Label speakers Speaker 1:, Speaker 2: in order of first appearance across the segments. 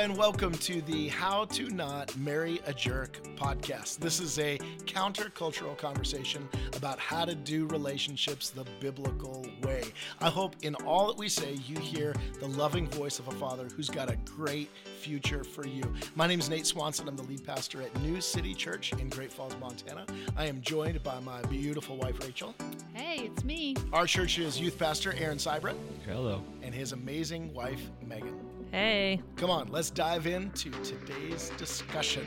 Speaker 1: and welcome to the How to Not Marry a Jerk podcast. This is a countercultural conversation about how to do relationships the biblical way. I hope in all that we say, you hear the loving voice of a father who's got a great future for you. My name is Nate Swanson. I'm the lead pastor at New City Church in Great Falls, Montana. I am joined by my beautiful wife, Rachel.
Speaker 2: Hey, it's me.
Speaker 1: Our church's youth pastor, Aaron Sybrant,
Speaker 3: Hello.
Speaker 1: and his amazing wife, Megan.
Speaker 4: Hey.
Speaker 1: Come on, let's dive into today's discussion.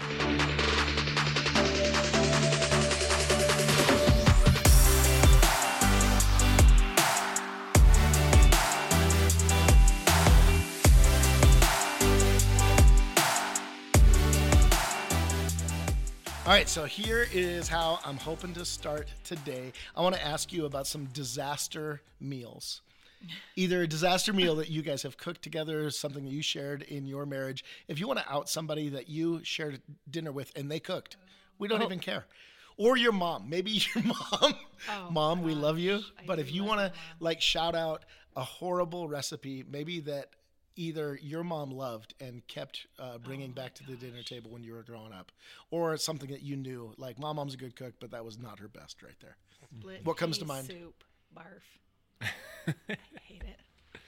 Speaker 1: All right, so here is how I'm hoping to start today. I want to ask you about some disaster meals. Either a disaster meal that you guys have cooked together, something that you shared in your marriage. If you want to out somebody that you shared dinner with and they cooked, we don't even care. Or your mom, maybe your mom.
Speaker 2: Oh,
Speaker 1: mom, we love you.
Speaker 2: I
Speaker 1: But if you want to like shout out a horrible recipe, maybe that either your mom loved and kept uh, bringing
Speaker 2: Oh
Speaker 1: back to the dinner table when you were growing up, or something that you knew, like my mom's a good cook, but that was not her best right there.
Speaker 2: Split
Speaker 1: What comes to
Speaker 2: pea
Speaker 1: mind?
Speaker 2: Soup. Barf. I hate it.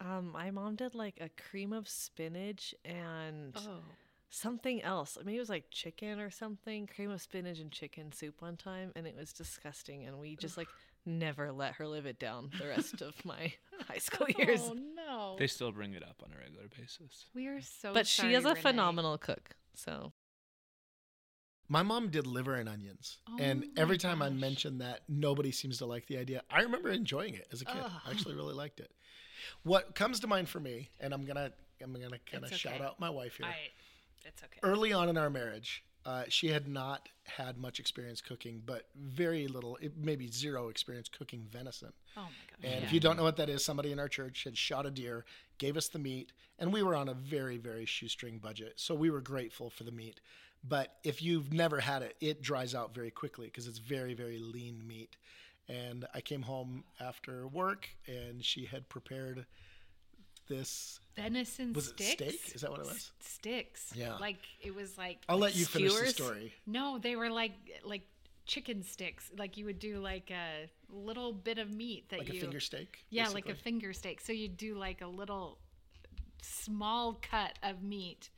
Speaker 4: Um, my mom did like a cream of spinach and
Speaker 2: Oh.
Speaker 4: something else. I mean, it was like chicken or something. Cream of spinach and chicken soup one time, and it was disgusting. And we just like never let her live it down the rest of my high school years.
Speaker 2: Oh no.
Speaker 3: They still bring it up on a regular basis.
Speaker 2: we are so
Speaker 4: but she is a
Speaker 2: Renee.
Speaker 4: phenomenal cook. So
Speaker 1: My mom did liver and onions,
Speaker 2: Oh
Speaker 1: and every time I mention that, nobody seems to like the idea. I remember enjoying it as a kid.
Speaker 2: Ugh.
Speaker 1: I actually really liked it. What comes to mind for me, and I'm gonna I'm gonna kind of shout out my wife here.
Speaker 2: I, it's okay.
Speaker 1: early on in our marriage, uh, she had not had much experience cooking, but very little, maybe zero experience cooking venison.
Speaker 2: oh my gosh.
Speaker 1: And if you don't know what that is, somebody in our church had shot a deer, gave us the meat, and we were on a very, very shoestring budget. So we were grateful for the meat. But if you've never had it, it dries out very quickly because it's very, very lean meat. And I came home after work, and she had prepared this.
Speaker 2: Venison
Speaker 1: Was it steak? Is that what it was?
Speaker 2: Sticks.
Speaker 1: Yeah.
Speaker 2: Like it was like.
Speaker 1: I'll let you finish the story.
Speaker 2: No, they were like like chicken sticks. Like you would do like a little bit of meat that
Speaker 1: Like
Speaker 2: you.
Speaker 1: a finger steak?
Speaker 2: Yeah, like a finger steak. So you do like a little small cut of meat,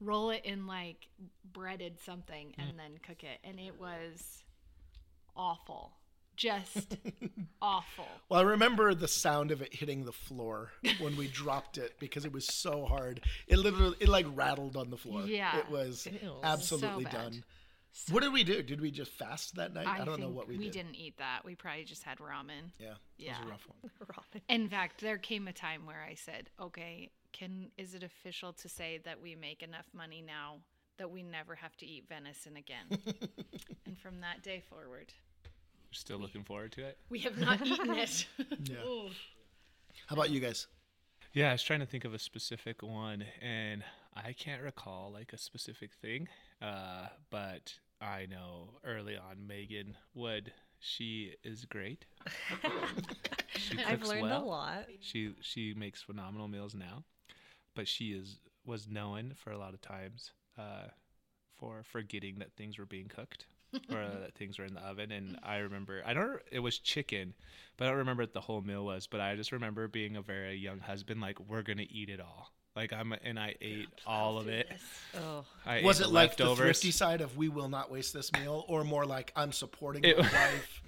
Speaker 2: roll it in like breaded something, and mm. then cook it. And it was awful. Just awful.
Speaker 1: Well, I remember the sound of it hitting the floor when we dropped it because it was so hard. It literally, it like rattled on the floor.
Speaker 2: Yeah.
Speaker 1: It was
Speaker 4: Ew.
Speaker 1: absolutely
Speaker 2: So bad.
Speaker 1: done. What did we do? Did we just fast that night? I, don't know what we, did.
Speaker 2: We didn't eat that. We probably just had ramen.
Speaker 1: Yeah. It
Speaker 2: Yeah.
Speaker 1: was a rough one.
Speaker 4: ramen.
Speaker 2: In fact, there came a time where I said, "Okay, can is it official to say that we make enough money now that we never have to eat venison again?" and from that day forward,
Speaker 3: You're still looking forward to it?
Speaker 2: we have not eaten it.
Speaker 1: Yeah. How about you guys?
Speaker 3: Yeah, I was trying to think of a specific one, and I can't recall like a specific thing. Uh, but I know early on Megan would. she is great. she cooks
Speaker 4: I've learned
Speaker 3: well.
Speaker 4: a lot.
Speaker 3: She she makes phenomenal meals now, but she is was known for a lot of times uh, for forgetting that things were being cooked or that things were in the oven. And I remember I don't it was chicken, but I don't remember what the whole meal was. But I just remember being a very young husband, like we're gonna eat it all. Like I'm and I ate all of it.
Speaker 4: Oh,
Speaker 3: I
Speaker 1: Was
Speaker 3: ate
Speaker 1: it
Speaker 3: the
Speaker 1: like the
Speaker 3: leftovers.
Speaker 1: thrifty side of we will not waste this meal, or more like I'm supporting
Speaker 3: It-
Speaker 1: my wife?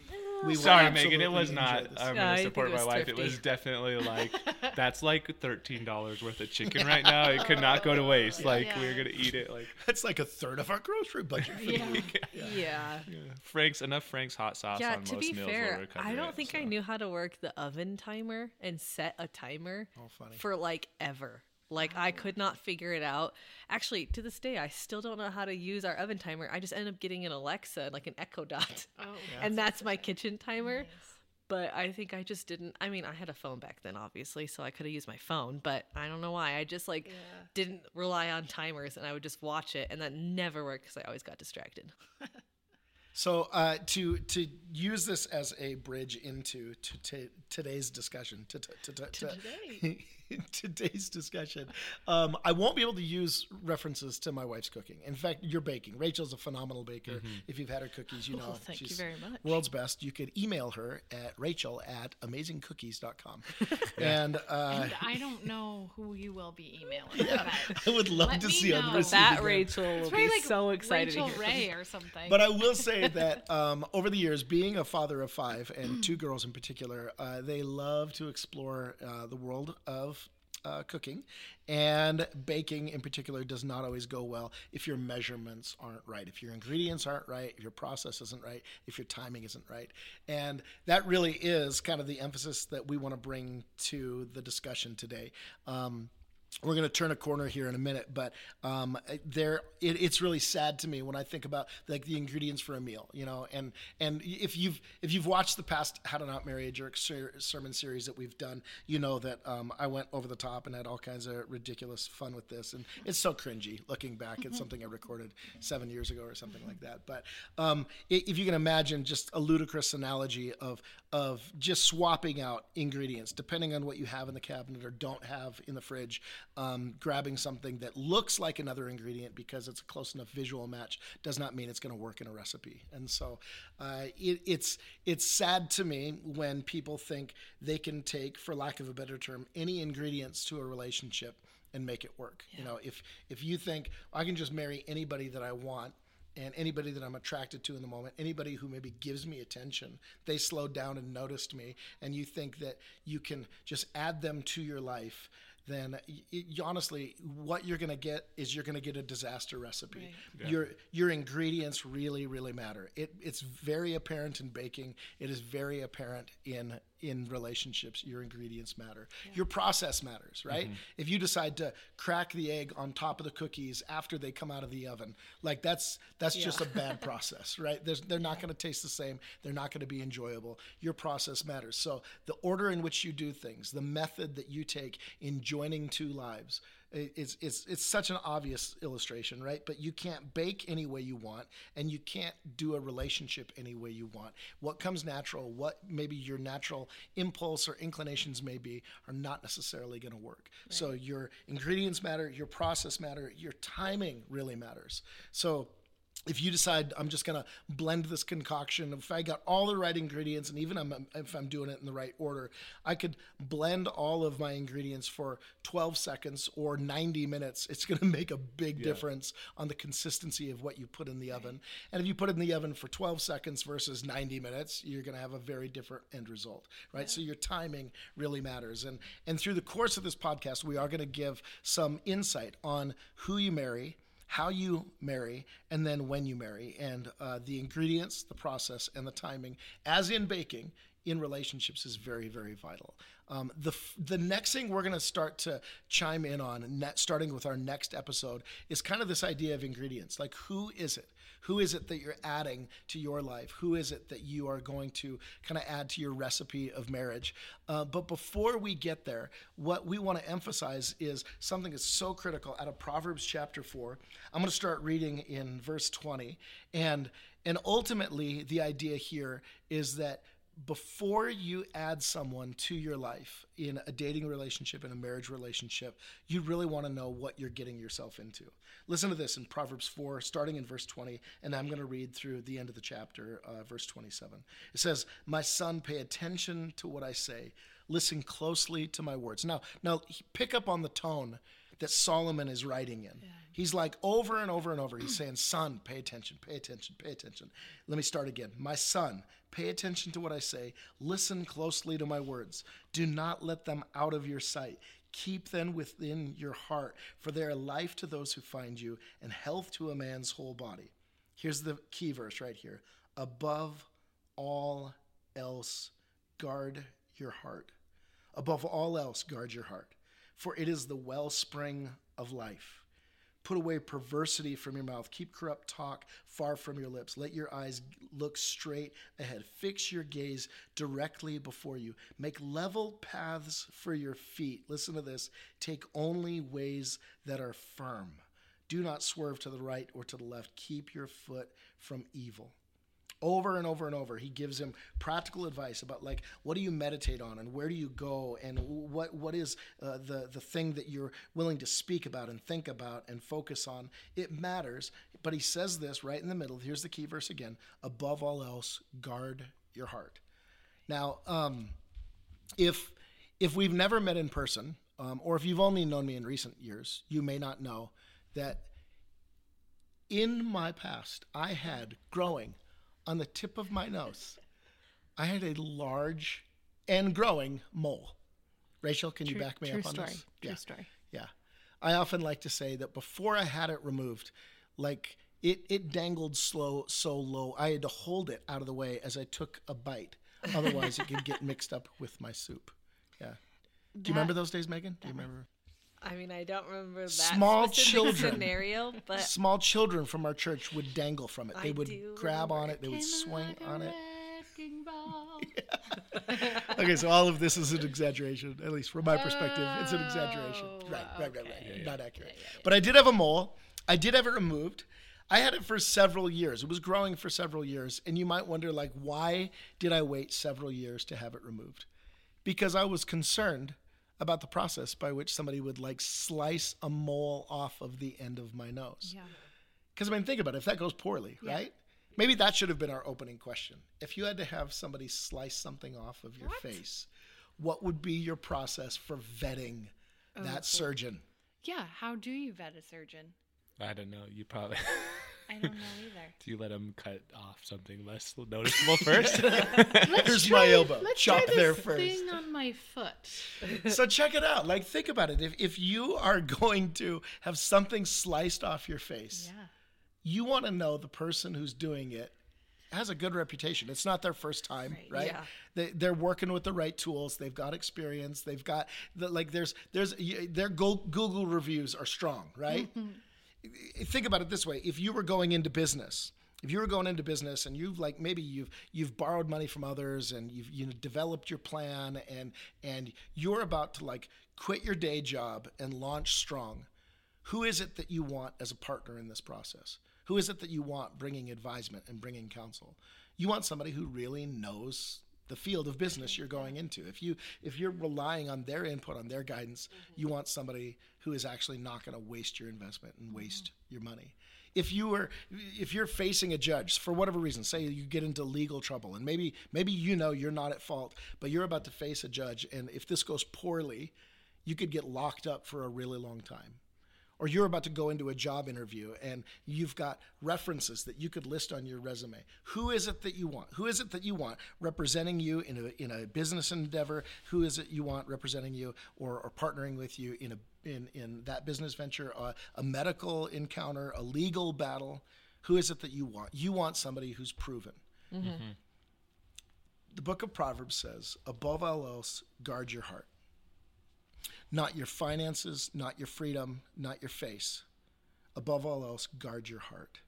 Speaker 1: We
Speaker 3: Sorry, Megan. It was not. I'm
Speaker 4: Yeah,
Speaker 3: gonna support my
Speaker 4: was
Speaker 3: wife. It was definitely like that's like thirteen dollars worth of chicken right now. It could not go to waste. Like
Speaker 2: Yeah.
Speaker 3: we're gonna eat it. Like
Speaker 1: That's like a third of our grocery budget for
Speaker 2: Yeah.
Speaker 1: the week.
Speaker 4: yeah.
Speaker 3: yeah. Frank's enough Frank's hot sauce
Speaker 4: Yeah,
Speaker 3: on
Speaker 4: to
Speaker 3: most
Speaker 4: be
Speaker 3: meals
Speaker 4: fair,
Speaker 3: will
Speaker 4: I don't
Speaker 3: it,
Speaker 4: think I knew how to work the oven timer and set a timer
Speaker 1: Oh, funny.
Speaker 4: for like ever. Like I could not figure it out. Actually, to this day, I still don't know how to use our oven timer. I just end up getting an Alexa, like an Echo Dot,
Speaker 2: Oh,
Speaker 4: and that's my kitchen timer. But I think I just didn't. I mean, I had a phone back then, obviously, so I could have used my phone. But I don't know why. I just like
Speaker 2: Yeah.
Speaker 4: didn't rely on timers, and I would just watch it, and that never worked because I always got distracted.
Speaker 1: So uh, to to use this as a bridge into to, to today's discussion, to, to, to, to,
Speaker 2: today.
Speaker 1: today's discussion. Um, I won't be able to use references to my wife's cooking. In fact, you're baking. Rachel's a phenomenal baker. If you've had her cookies, you know
Speaker 4: Well, thank you
Speaker 1: she's
Speaker 4: very much.
Speaker 1: world's best. You could email her at rachel at amazingcookies.com. and uh,
Speaker 2: And I don't know who you will be emailing. but
Speaker 1: I would love
Speaker 2: Let
Speaker 1: to see on the
Speaker 2: But
Speaker 4: that
Speaker 1: receiving.
Speaker 4: Rachel will be
Speaker 2: like
Speaker 4: so excited. to
Speaker 2: Rachel
Speaker 4: hear
Speaker 2: Ray or something.
Speaker 1: But I will say that um, over the years, being a father of five and two girls in particular, uh, they love to explore uh, the world of uh, cooking and baking in particular does not always go well if your measurements aren't right if your ingredients aren't right if your process isn't right if your timing isn't right. And that really is kind of the emphasis that we want to bring to the discussion today. Um, we're going to turn a corner here in a minute, but um, there it, it's really sad to me when I think about like the ingredients for a meal, you know. And and if you've if you've watched the past How to Not Marry a Jerk ser- sermon series that we've done, you know that um, I went over the top and had all kinds of ridiculous fun with this, and it's so cringy looking back at something I recorded seven years ago or something like that. But um, if you can imagine just a ludicrous analogy of of just swapping out ingredients depending on what you have in the cabinet or don't have in the fridge um, grabbing something that looks like another ingredient because it's a close enough visual match does not mean it's going to work in a recipe. And so uh, it, it's it's sad to me when people think they can take for lack of a better term any ingredients to a relationship and make it work. You know if if you think i can just marry anybody that i want and anybody that I'm attracted to in the moment, anybody who maybe gives me attention, they slowed down and noticed me, and you think that you can just add them to your life, then y- y- honestly, what you're going to get is you're going to get a disaster recipe. Your your ingredients really really matter. It it's very apparent in baking. It is very apparent in in relationships. Your ingredients matter. Your process matters, right? Mm-hmm. If you decide to crack the egg on top of the cookies after they come out of the oven, like that's that's just a bad process, right? There's, they're not going to taste the same. They're not going to be enjoyable. Your process matters. So the order in which you do things, the method that you take in joining two lives, i- it's it's it's such an obvious illustration, right? But you can't bake any way you want, and you can't do a relationship any way you want. What comes natural, what maybe your natural impulse or inclinations may be, are not necessarily going to work. So your ingredients matter, your process matter, your timing really matters. So if you decide I'm just gonna blend this concoction, if I got all the right ingredients, and even I'm, if I'm doing it in the right order, I could blend all of my ingredients for 12 seconds or 90 minutes. It's gonna make a big difference on the consistency of what you put in the oven. And if you put it in the oven for 12 seconds versus 90 minutes, you're gonna have a very different end result, right? So your timing really matters. And and through the course of this podcast, we are gonna give some insight on who you marry how you marry and then when you marry and uh, the ingredients the process and the timing as in baking in relationships is very very vital. Um, the, the next thing we're going to start to chime in on starting with our next episode is kind of this idea of ingredients. Like who is it? Who is it that you're adding to your life? Who is it that you are going to kind of add to your recipe of marriage? Uh, but before we get there what we want to emphasize is something that's so critical. Out of proverbs chapter 4 i'm going to start reading in verse 20 and and ultimately the idea here is that before you add someone to your life in a dating relationship, in a marriage relationship, you really want to know what you're getting yourself into. Listen to this in Proverbs 4, starting in verse 20, and I'm going to read through the end of the chapter, uh, verse 27. It says, My son, pay attention to what I say, listen closely to my words. Now, now pick up on the tone that Solomon is writing in. He's like over and over and over, he's saying, Son, pay attention, pay attention, pay attention. Let me start again. My son, pay attention to what I say, listen closely to my words. Do not let them out of your sight. Keep them within your heart, for they are life to those who find you and health to a man's whole body. Here's the key verse right here. Above all else, guard your heart. Above all else, guard your heart, for it is the wellspring of life. Put away perversity from your mouth. Keep corrupt talk far from your lips. Let your eyes look straight ahead. Fix your gaze directly before you. Make level paths for your feet. Listen to this. Take only ways that are firm. Do not swerve to the right or to the left. Keep your foot from evil. Over and over and over he gives him practical advice about like what do you meditate on and where do you go and what what is uh, the the thing that you're willing to speak about and think about and focus on? It matters but he says this right in the middle. Here's the key verse again. Above all else guard your heart. Now um, if if we've never met in person um, or if you've only known me in recent years you may not know that in my past i had growing on the tip of my nose, I had a large and growing mole. Rachel, can you back me up on
Speaker 2: story.
Speaker 1: this?
Speaker 2: True
Speaker 1: yeah.
Speaker 2: story.
Speaker 1: Yeah. I often like to say that before I had it removed, like it, it dangled slow so low, I had to hold it out of the way as I took a bite. Otherwise, it could get mixed up with my soup. Yeah. Do you remember those days, Megan? Do you remember?
Speaker 4: I mean, I don't remember that
Speaker 1: Small children.
Speaker 4: scenario, but
Speaker 1: Small children from our church would dangle from it. They
Speaker 4: I
Speaker 1: would grab on it. They would swing
Speaker 2: like
Speaker 1: on it.
Speaker 2: wrecking ball.
Speaker 1: okay, so all of this is an exaggeration, at least from my perspective. It's an exaggeration.
Speaker 2: Oh,
Speaker 1: Right, right, right, right.
Speaker 2: okay.
Speaker 1: Not accurate. But I did have a mole. I did have it removed. I had it for several years. It was growing for several years. And you might wonder, like, why did I wait several years to have it removed? Because I was concerned about the process by which somebody would, like, slice a mole off of the end of my nose.
Speaker 2: Yeah.
Speaker 1: Because I mean, think about it. If that goes poorly,
Speaker 2: Yeah.
Speaker 1: right? Maybe that should have been our opening question. If you had to have somebody slice something off of your
Speaker 2: What?
Speaker 1: face, what would be your process for vetting
Speaker 2: Oh,
Speaker 1: that surgeon?
Speaker 2: Yeah. How do you vet a surgeon?
Speaker 3: I don't know. You probably
Speaker 2: I don't know either.
Speaker 3: do you let them cut off something less noticeable first?
Speaker 2: Let's
Speaker 1: Here's my elbow.
Speaker 2: Let's
Speaker 1: Chop
Speaker 2: try
Speaker 1: there
Speaker 2: this
Speaker 1: first.
Speaker 2: thing on my foot.
Speaker 1: so check it out. Like, think about it. If, if you are going to have something sliced off your face,
Speaker 2: Yeah.
Speaker 1: you want to know the person who's doing it has a good reputation. It's not their first time,
Speaker 2: Right.
Speaker 1: right?
Speaker 4: Yeah.
Speaker 1: They, they're working with the right tools. They've got experience. They've got the, like there's there's y- their Go- Google reviews are strong, right? Mm-hmm. Think about it this way: if you were going into business. If you were going into business and you've like maybe you've you've borrowed money from others and you've you know developed your plan and and you're about to like quit your day job and launch strong, who is it that you want as a partner in this process? Who is it that you want bringing advisement and bringing counsel? You want somebody who really knows the field of business you're going into. If you if you're relying on their input, on their guidance, mm-hmm. you want somebody who is actually not going to waste your investment and mm-hmm. waste your money. If you were if you're facing a judge for whatever reason, say you get into legal trouble and maybe maybe you know you're not at fault, but you're about to face a judge and if this goes poorly, you could get locked up for a really long time or you're about to go into a job interview and you've got references that you could list on your resume. Who is it that you want? Who is it that you want representing you in a, in a business endeavor? Who is it you want representing you or, or partnering with you in a in, in that business venture, uh, a medical encounter, a legal battle? Who is it that you want? You want somebody who's proven. The book of Proverbs says, above all else, guard your heart not your finances, not your freedom, not your face. Above all else, guard your heart.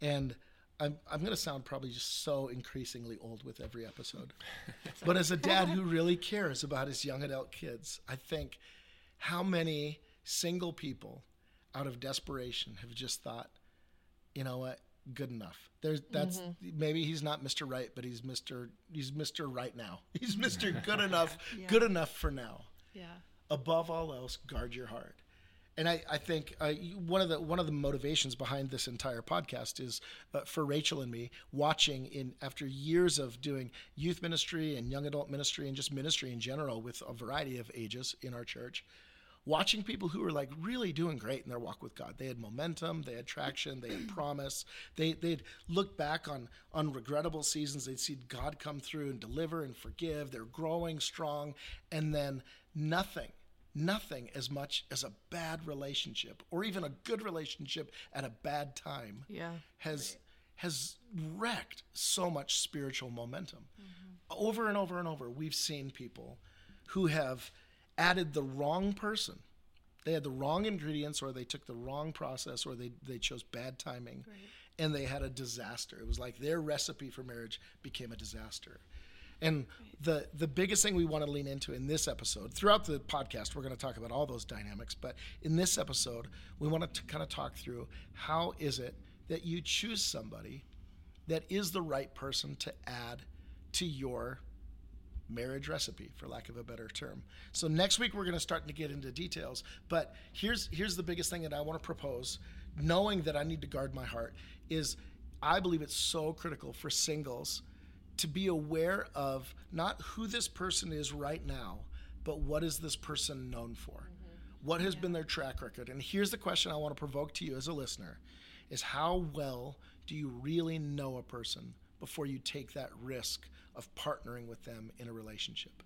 Speaker 1: And I'm, I'm going to sound probably just so increasingly old with every episode. but as a dad who really cares about his young adult kids, I think how many single people out of desperation have just thought, you know what, good enough. There's that's mm-hmm. maybe he's not Mr. Right, but he's Mr. he's Mr. Right now. He's Mr. Good enough, good enough for now
Speaker 2: Yeah.
Speaker 1: Above all else, guard your heart. And I, I think uh, one of the one of the motivations behind this entire podcast is uh, for Rachel and me watching in after years of doing youth ministry and young adult ministry and just ministry in general with a variety of ages in our church, watching people who were like really doing great in their walk with God. They had momentum, they had traction, they had promise. They they'd look back on on regrettable seasons. They'd see God come through and deliver and forgive. They're growing strong, and then nothing. Nothing as much as a bad relationship or even a good relationship at a bad time
Speaker 4: yeah.
Speaker 1: has has wrecked so much spiritual momentum. Mm-hmm. Over and over and over, we've seen people who have added the wrong person. They had the wrong ingredients, or they took the wrong process, or they, they chose bad timing, and they had a disaster. It was like their recipe for marriage became a disaster. And the the biggest thing we want to lean into in this episode, throughout the podcast, we're going to talk about all those dynamics. But in this episode, we want to kind of talk through how is it that you choose somebody that is the right person to add to your marriage recipe for lack of a better term. So next week we're going to start to get into details but here's here's the biggest thing that i want to propose knowing that i need to guard my heart is i believe it's so critical for singles to be aware of not who this person is right now but what is this person known for? Mm-hmm. What has been their track record? And here's the question i want to provoke to you as a listener is how well do you really know a person before you take that risk of partnering with them in a relationship.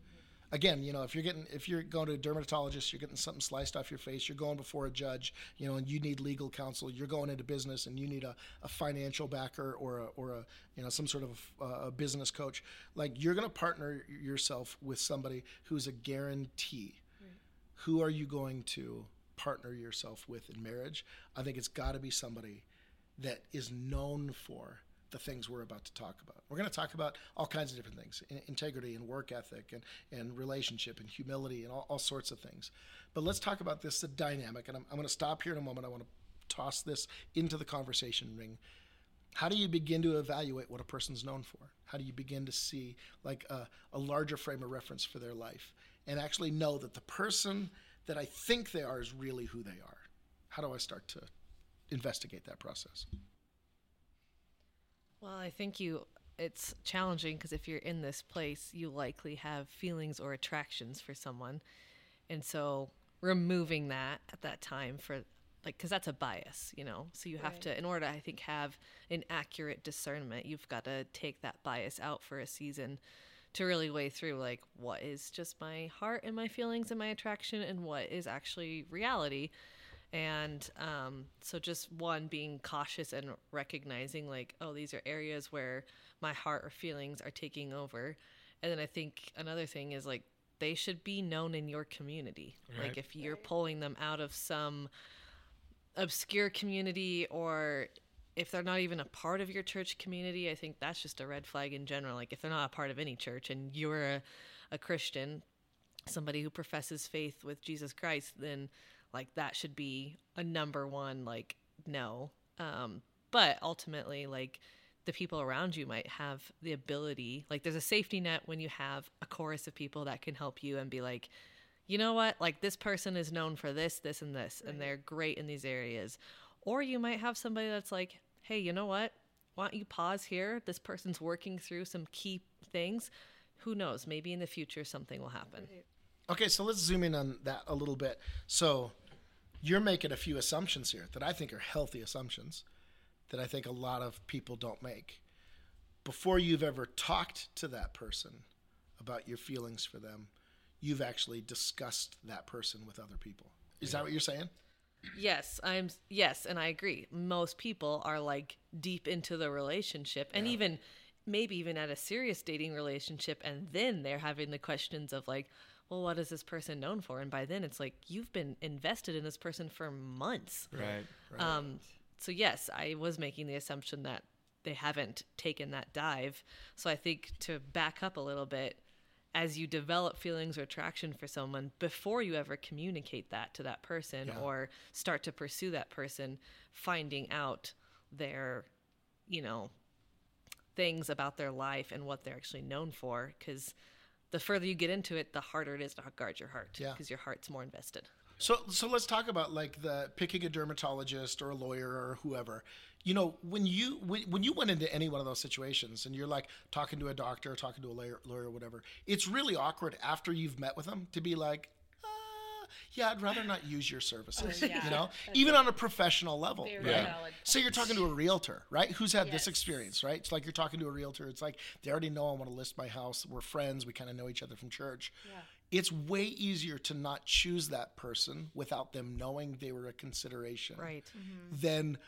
Speaker 1: Again you know if you're getting if you're going to a dermatologist you're getting something sliced off your face you're going before a judge you know and you need legal counsel you're going into business and you need a, a financial backer or a, or a you know some sort of uh, a business coach like you're going to partner yourself with somebody who's a guarantee. Who are you going to partner yourself with in marriage? I think it's got to be somebody that is known for the things we're about to talk about. We're going to talk about all kinds of different things in- integrity and work ethic and, and relationship and humility and all, all sorts of things. But let's talk about this the dynamic. And I'm, I'm going to stop here in a moment. I want to toss this into the conversation ring. How do you begin to evaluate what a person's known for? How do you begin to see like a, a larger frame of reference for their life and actually know that the person that I think they are is really who they are? How do I start to investigate that process?
Speaker 4: Well, I think you it's challenging because if you're in this place, you likely have feelings or attractions for someone. And so removing that at that time for like cuz that's a bias, you know. So you have
Speaker 2: Right.
Speaker 4: to in order to I think have an accurate discernment, you've got to take that bias out for a season to really weigh through like what is just my heart and my feelings and my attraction and what is actually reality and um, so just one being cautious and recognizing like oh these are areas where my heart or feelings are taking over. And then i think another thing is like they should be known in your community.
Speaker 3: Right.
Speaker 4: like if you're pulling them out of some obscure community or if they're not even a part of your church community i think that's just a red flag in general. Like if they're not a part of any church and you're a, a christian somebody who professes faith with jesus christ then like that should be a number one like no. Um but ultimately like the people around you might have the ability like there's a safety net when you have a chorus of people that can help you and be like you know what? Like this person is known for this this and this and they're great in these areas. Or you might have somebody that's like hey you know what? Why don't you pause here? This person's working through some key things. Who knows? Maybe in the future something will happen
Speaker 1: Okay, so let's zoom in on that a little bit. So you're making a few assumptions here that I think are healthy assumptions that I think a lot of people don't make. Before you've ever talked to that person about your feelings for them, you've actually discussed that person with other people. Is that what you're saying?
Speaker 4: Yes, I'm yes, and I agree. Most people are like deep into the relationship and even maybe even at a serious dating relationship and then they're having the questions of like, well, what is this person known for? And by then it's like you've been invested in this person for months.
Speaker 3: Right.
Speaker 4: Um so yes, I was making the assumption that they haven't taken that dive. So I think to back up a little bit as you develop feelings or attraction for someone before you ever communicate that to that person
Speaker 1: Yeah.
Speaker 4: or start to pursue that person finding out their you know things about their life and what they're actually known for because the further you get into it the harder it is to guard your heart
Speaker 1: Yeah.
Speaker 4: because your heart's more invested
Speaker 1: So, so let's talk about like the picking a dermatologist or a lawyer or whoever. You know, when you when, when you went into any one of those situations and you're like talking to a doctor, talking to a lawyer, lawyer or whatever, it's really awkward after you've met with them to be like, yeah, I'd rather not use your services.
Speaker 2: Oh, yeah.
Speaker 1: You know,
Speaker 2: That's
Speaker 1: even on a professional level,
Speaker 2: Very
Speaker 1: right?
Speaker 2: valid
Speaker 1: Say you're talking to a realtor, right? Who's had this experience, right? It's like you're talking to a realtor. It's like they already know I want to list my house. We're friends. We kind of know each other from church.
Speaker 2: Yeah.
Speaker 1: It's way easier to not choose that person without them knowing they were a consideration
Speaker 4: right mm-hmm.
Speaker 1: than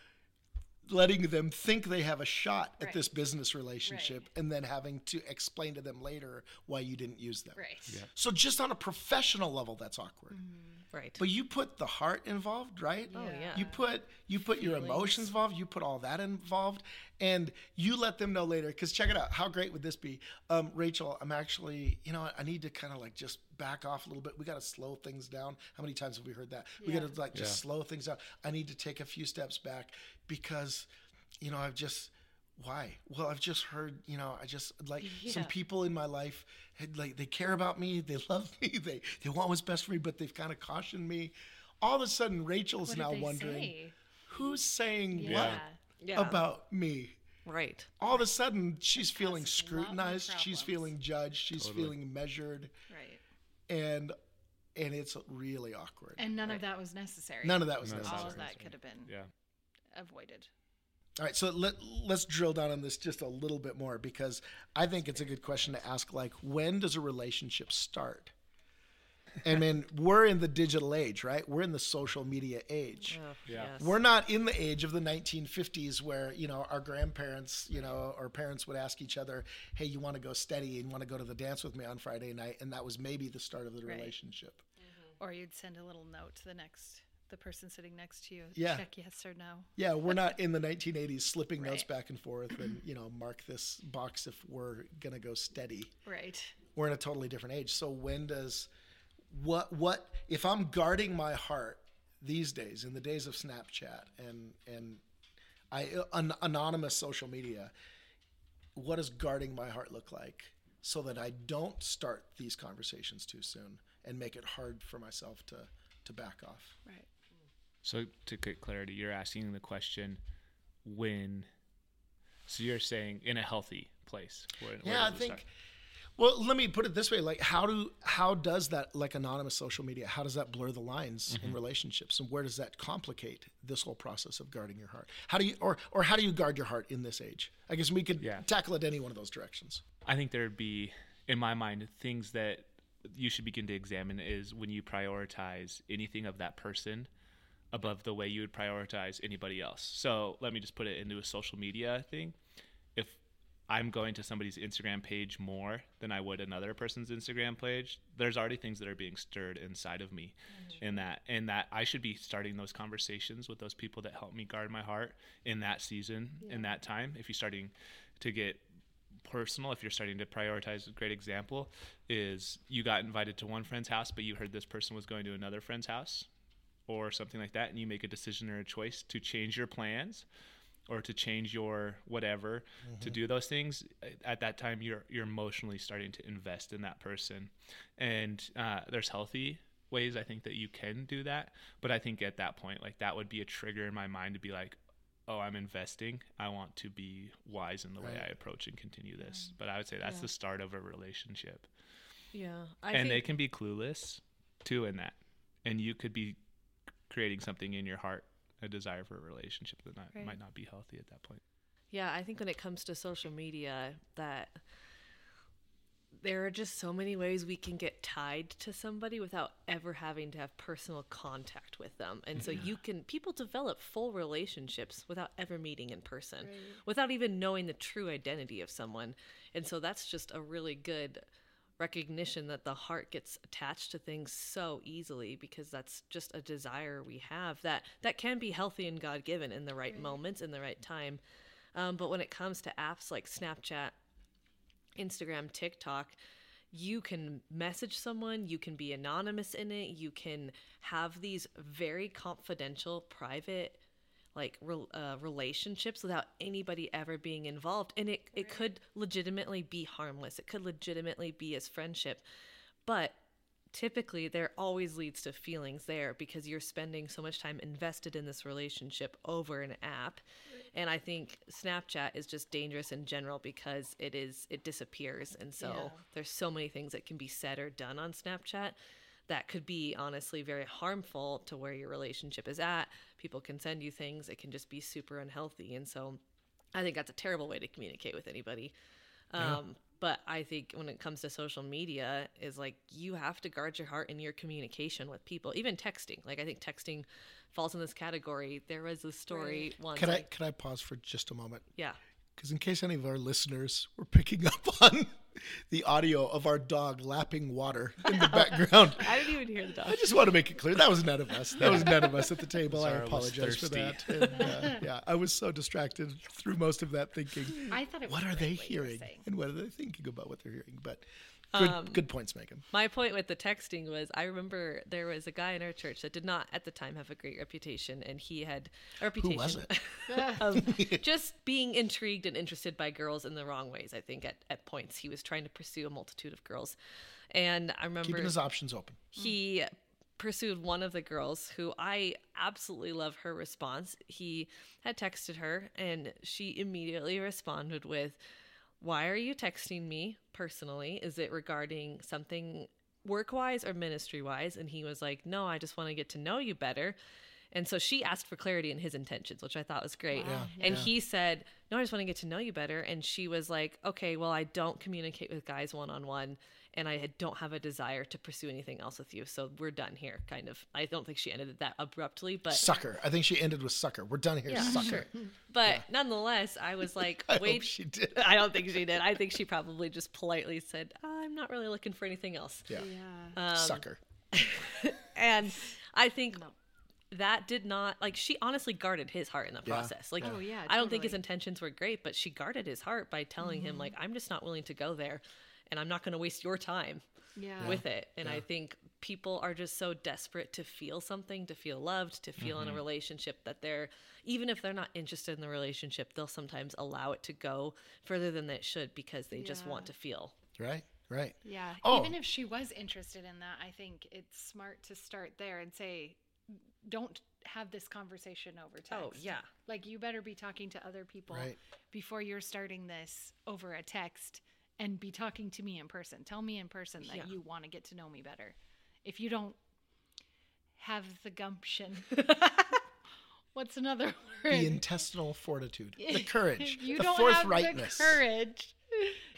Speaker 1: letting them think they have a shot at
Speaker 2: Right.
Speaker 1: this business relationship and then having to explain to them later why you didn't use them.
Speaker 2: Right. Yeah.
Speaker 1: So just on a professional level that's awkward. Mm-hmm.
Speaker 4: right
Speaker 1: But you put the heart involved, right?
Speaker 4: Oh, yeah.
Speaker 1: You put you put your emotions involved. You put all that involved, and you let them know later. Because check it out. How great would this be, um, Rachel? I'm actually, you know, I need to kind of like just back off a little bit. We got to slow things down. How many times have we heard that? We
Speaker 2: Yeah.
Speaker 1: got to like just slow things down. I need to take a few steps back because, you know, I've just why? Well, I've just heard, you know, I just like some people in my life had like they care about me, they love me, they they want what's best for me, but they've kind of cautioned me. All of a sudden, Rachel's
Speaker 2: What
Speaker 1: now wondering
Speaker 2: say?
Speaker 1: who's saying
Speaker 2: Yeah.
Speaker 1: what
Speaker 4: Yeah.
Speaker 1: about me.
Speaker 4: right.
Speaker 1: All of a sudden, she's feeling
Speaker 2: causes a lot more
Speaker 1: scrutinized, she's feeling judged, she's
Speaker 3: Totally.
Speaker 1: feeling measured,
Speaker 2: Right.
Speaker 1: and and it's really awkward.
Speaker 2: And none of that was necessary.
Speaker 1: None of that was
Speaker 3: None
Speaker 1: necessary.
Speaker 2: All of that could have been
Speaker 3: Yeah.
Speaker 2: avoided.
Speaker 1: All right, so let let's drill down on this just a little bit more because I think it's a good question to ask. Like, when does a relationship start? I mean, we're in the digital age, right? We're in the social media age.
Speaker 4: Oh,
Speaker 3: Yeah.
Speaker 4: yes.
Speaker 1: We're not in the age of the 1950s where you know our grandparents, you know, or parents would ask each other, "Hey, you want to go steady and want to go to the dance with me on Friday night?" And that was maybe the start of the
Speaker 2: Right.
Speaker 1: relationship. Mm-hmm.
Speaker 2: Or you'd send a little note to the next the person sitting next to you.
Speaker 1: Yeah.
Speaker 2: Check yes or no.
Speaker 1: Yeah, we're not in the 1980s slipping notes back and forth and you know mark this box if we're gonna go steady.
Speaker 2: Right.
Speaker 1: we're in a totally different age. So when does what what if I'm guarding my heart these days in the days of Snapchat and and I an, anonymous social media, what does guarding my heart look like so that I don't start these conversations too soon and make it hard for myself to to back off?
Speaker 2: Right.
Speaker 3: So to get clarity, you're asking the question when. So you're saying in a healthy place. Where, where
Speaker 1: yeah, I think.
Speaker 3: start?
Speaker 1: Well, let me put it this way: like, how do how does that like anonymous social media? How does that blur the lines
Speaker 3: Mm-hmm.
Speaker 1: in relationships, and where does that complicate this whole process of guarding your heart? How do you or or how do you guard your heart in this age? I guess we could
Speaker 3: Yeah.
Speaker 1: tackle it any one of those directions.
Speaker 3: I think there'd be, in my mind, things that you should begin to examine is when you prioritize anything of that person above the way you would prioritize anybody else. So let me just put it into a social media thing. I'm going to somebody's Instagram page more than I would another person's Instagram page, there's already things that are being stirred inside of me in that and that I should be starting those conversations with those people that help me guard my heart in that season, in that time. If you're starting to get personal if you're starting to prioritize a great example is you got invited to one friend's house but you heard this person was going to another friend's house or something like that and you make a decision or a choice to change your plans or to change your whatever to do those things at that time you're you're emotionally starting to invest in that person. And uh, there's healthy ways i think that you can do that. But i think at that point like that would be a trigger in my mind to be like oh i'm investing. I want to be wise in the way i approach and continue this. But i would say that's
Speaker 4: Yeah.
Speaker 3: the start of a relationship.
Speaker 4: Yeah. I
Speaker 3: and they can be clueless too in that. And you could be creating something in your heart a desire for a relationship that not,
Speaker 2: Right.
Speaker 3: might not be healthy at that point
Speaker 4: Yeah, I think when it comes to social media, that there are just so many ways we can get tied to somebody without ever having to have personal contact with them. And so you can, people develop full relationships without ever meeting in person, without even knowing the true identity of someone. And so that's just a really good recognition that the heart gets attached to things so easily because that's just a desire we have that that can be healthy and god given in the right. moments in the right time. Um, but when it comes to apps like snapchat instagram tiktok you can message someone you can be anonymous in it you can have these very confidential private like rel uh, relationships without anybody ever being involved. And it, it could legitimately be harmless. It could legitimately be as friendship. But typically there always leads to feelings there because you're spending so much time invested in this relationship over an app. And i think snapchat is just dangerous in general because it is it disappears. And so
Speaker 2: Yeah.
Speaker 4: there's so many things that can be said or done on snapchat that could be honestly very harmful to where your relationship is at. People can send you things. It can just be super unhealthy. And so i think that's a terrible way to communicate with anybody. Um, but i think when it comes to social media is like you have to guard your heart in your communication with people even texting. Like i think texting falls in this category. There was a story once
Speaker 1: Can I
Speaker 4: like-
Speaker 1: can I pause for just a moment?
Speaker 4: yeah.
Speaker 1: Because in case any of our listeners were picking up on the audio of our dog lapping water in the background.
Speaker 4: i didn't even hear the dog
Speaker 1: I just want to make it clear that was none of us. That was none of us at the table. I
Speaker 3: Zara was
Speaker 1: apologize for that. And, uh, yeah, I was so distracted through most of that thinking,
Speaker 2: I thought it was
Speaker 1: what are they
Speaker 2: what
Speaker 1: hearing and what are they thinking about what they're hearing? But Good,
Speaker 4: Um,
Speaker 1: good points, Megan.
Speaker 4: My point with the texting was I remember there was a guy in our church that did not at the time have a great reputation, and he had a reputation
Speaker 1: was
Speaker 4: of just being intrigued and interested by girls in the wrong ways. I think at, at points he was trying to pursue a multitude of girls. And I remember
Speaker 1: Keeping his options open.
Speaker 4: he pursued one of the girls who I absolutely love her response. He had texted her and she immediately responded with, Why are you texting me personally? Is it regarding something work wise or ministry wise? And he was like, No, I just want to get to know you better. And so she asked for clarity in his intentions, which I thought was great.
Speaker 2: Wow.
Speaker 4: And
Speaker 1: Yeah.
Speaker 4: he said, No, I just want to get to know you better. And she was like, Okay, well, I don't communicate with guys one on one. And I don't have a desire to pursue anything else with you. So we're done here, kind of. I don't think she ended it that abruptly, but
Speaker 1: Sucker. I think she ended with sucker. We're done here,
Speaker 4: yeah,
Speaker 1: sucker.
Speaker 4: sure. But nonetheless, I was like,
Speaker 1: I
Speaker 4: wait.
Speaker 1: hope she did.
Speaker 4: I don't think she did. I think she probably just politely said, I'm not really looking for anything else.
Speaker 1: Yeah.
Speaker 2: Yeah.
Speaker 4: Um,
Speaker 1: sucker.
Speaker 4: And I think that did not like she honestly guarded his heart in the
Speaker 1: Yeah.
Speaker 4: process. Like
Speaker 2: Oh, yeah,
Speaker 4: I don't think his intentions were great, but she guarded his heart by telling him like I'm just not willing to go there and I'm not going to waste your time
Speaker 2: Yeah.
Speaker 4: with it. And I think people are just so desperate to feel something, to feel loved, to feel in a mm-hmm. relationship that they're even if they're not interested in the relationship, they'll sometimes allow it to go further than it should because they just want to feel.
Speaker 1: Right? Right.
Speaker 2: Yeah.
Speaker 1: Oh.
Speaker 2: Even if she was interested in that, I think it's smart to start there and say, don't have this conversation over oh, text.
Speaker 4: Oh, yeah.
Speaker 2: Like, you better be talking to other people
Speaker 1: Right.
Speaker 2: before you're starting this over a text and be talking to me in person. Tell me in person that
Speaker 4: Yeah.
Speaker 2: you want to get to know me better. If you don't have the gumption, what's another word?
Speaker 1: The intestinal fortitude, the courage,
Speaker 2: you
Speaker 1: the
Speaker 2: don't have the
Speaker 1: forthrightness.
Speaker 2: courage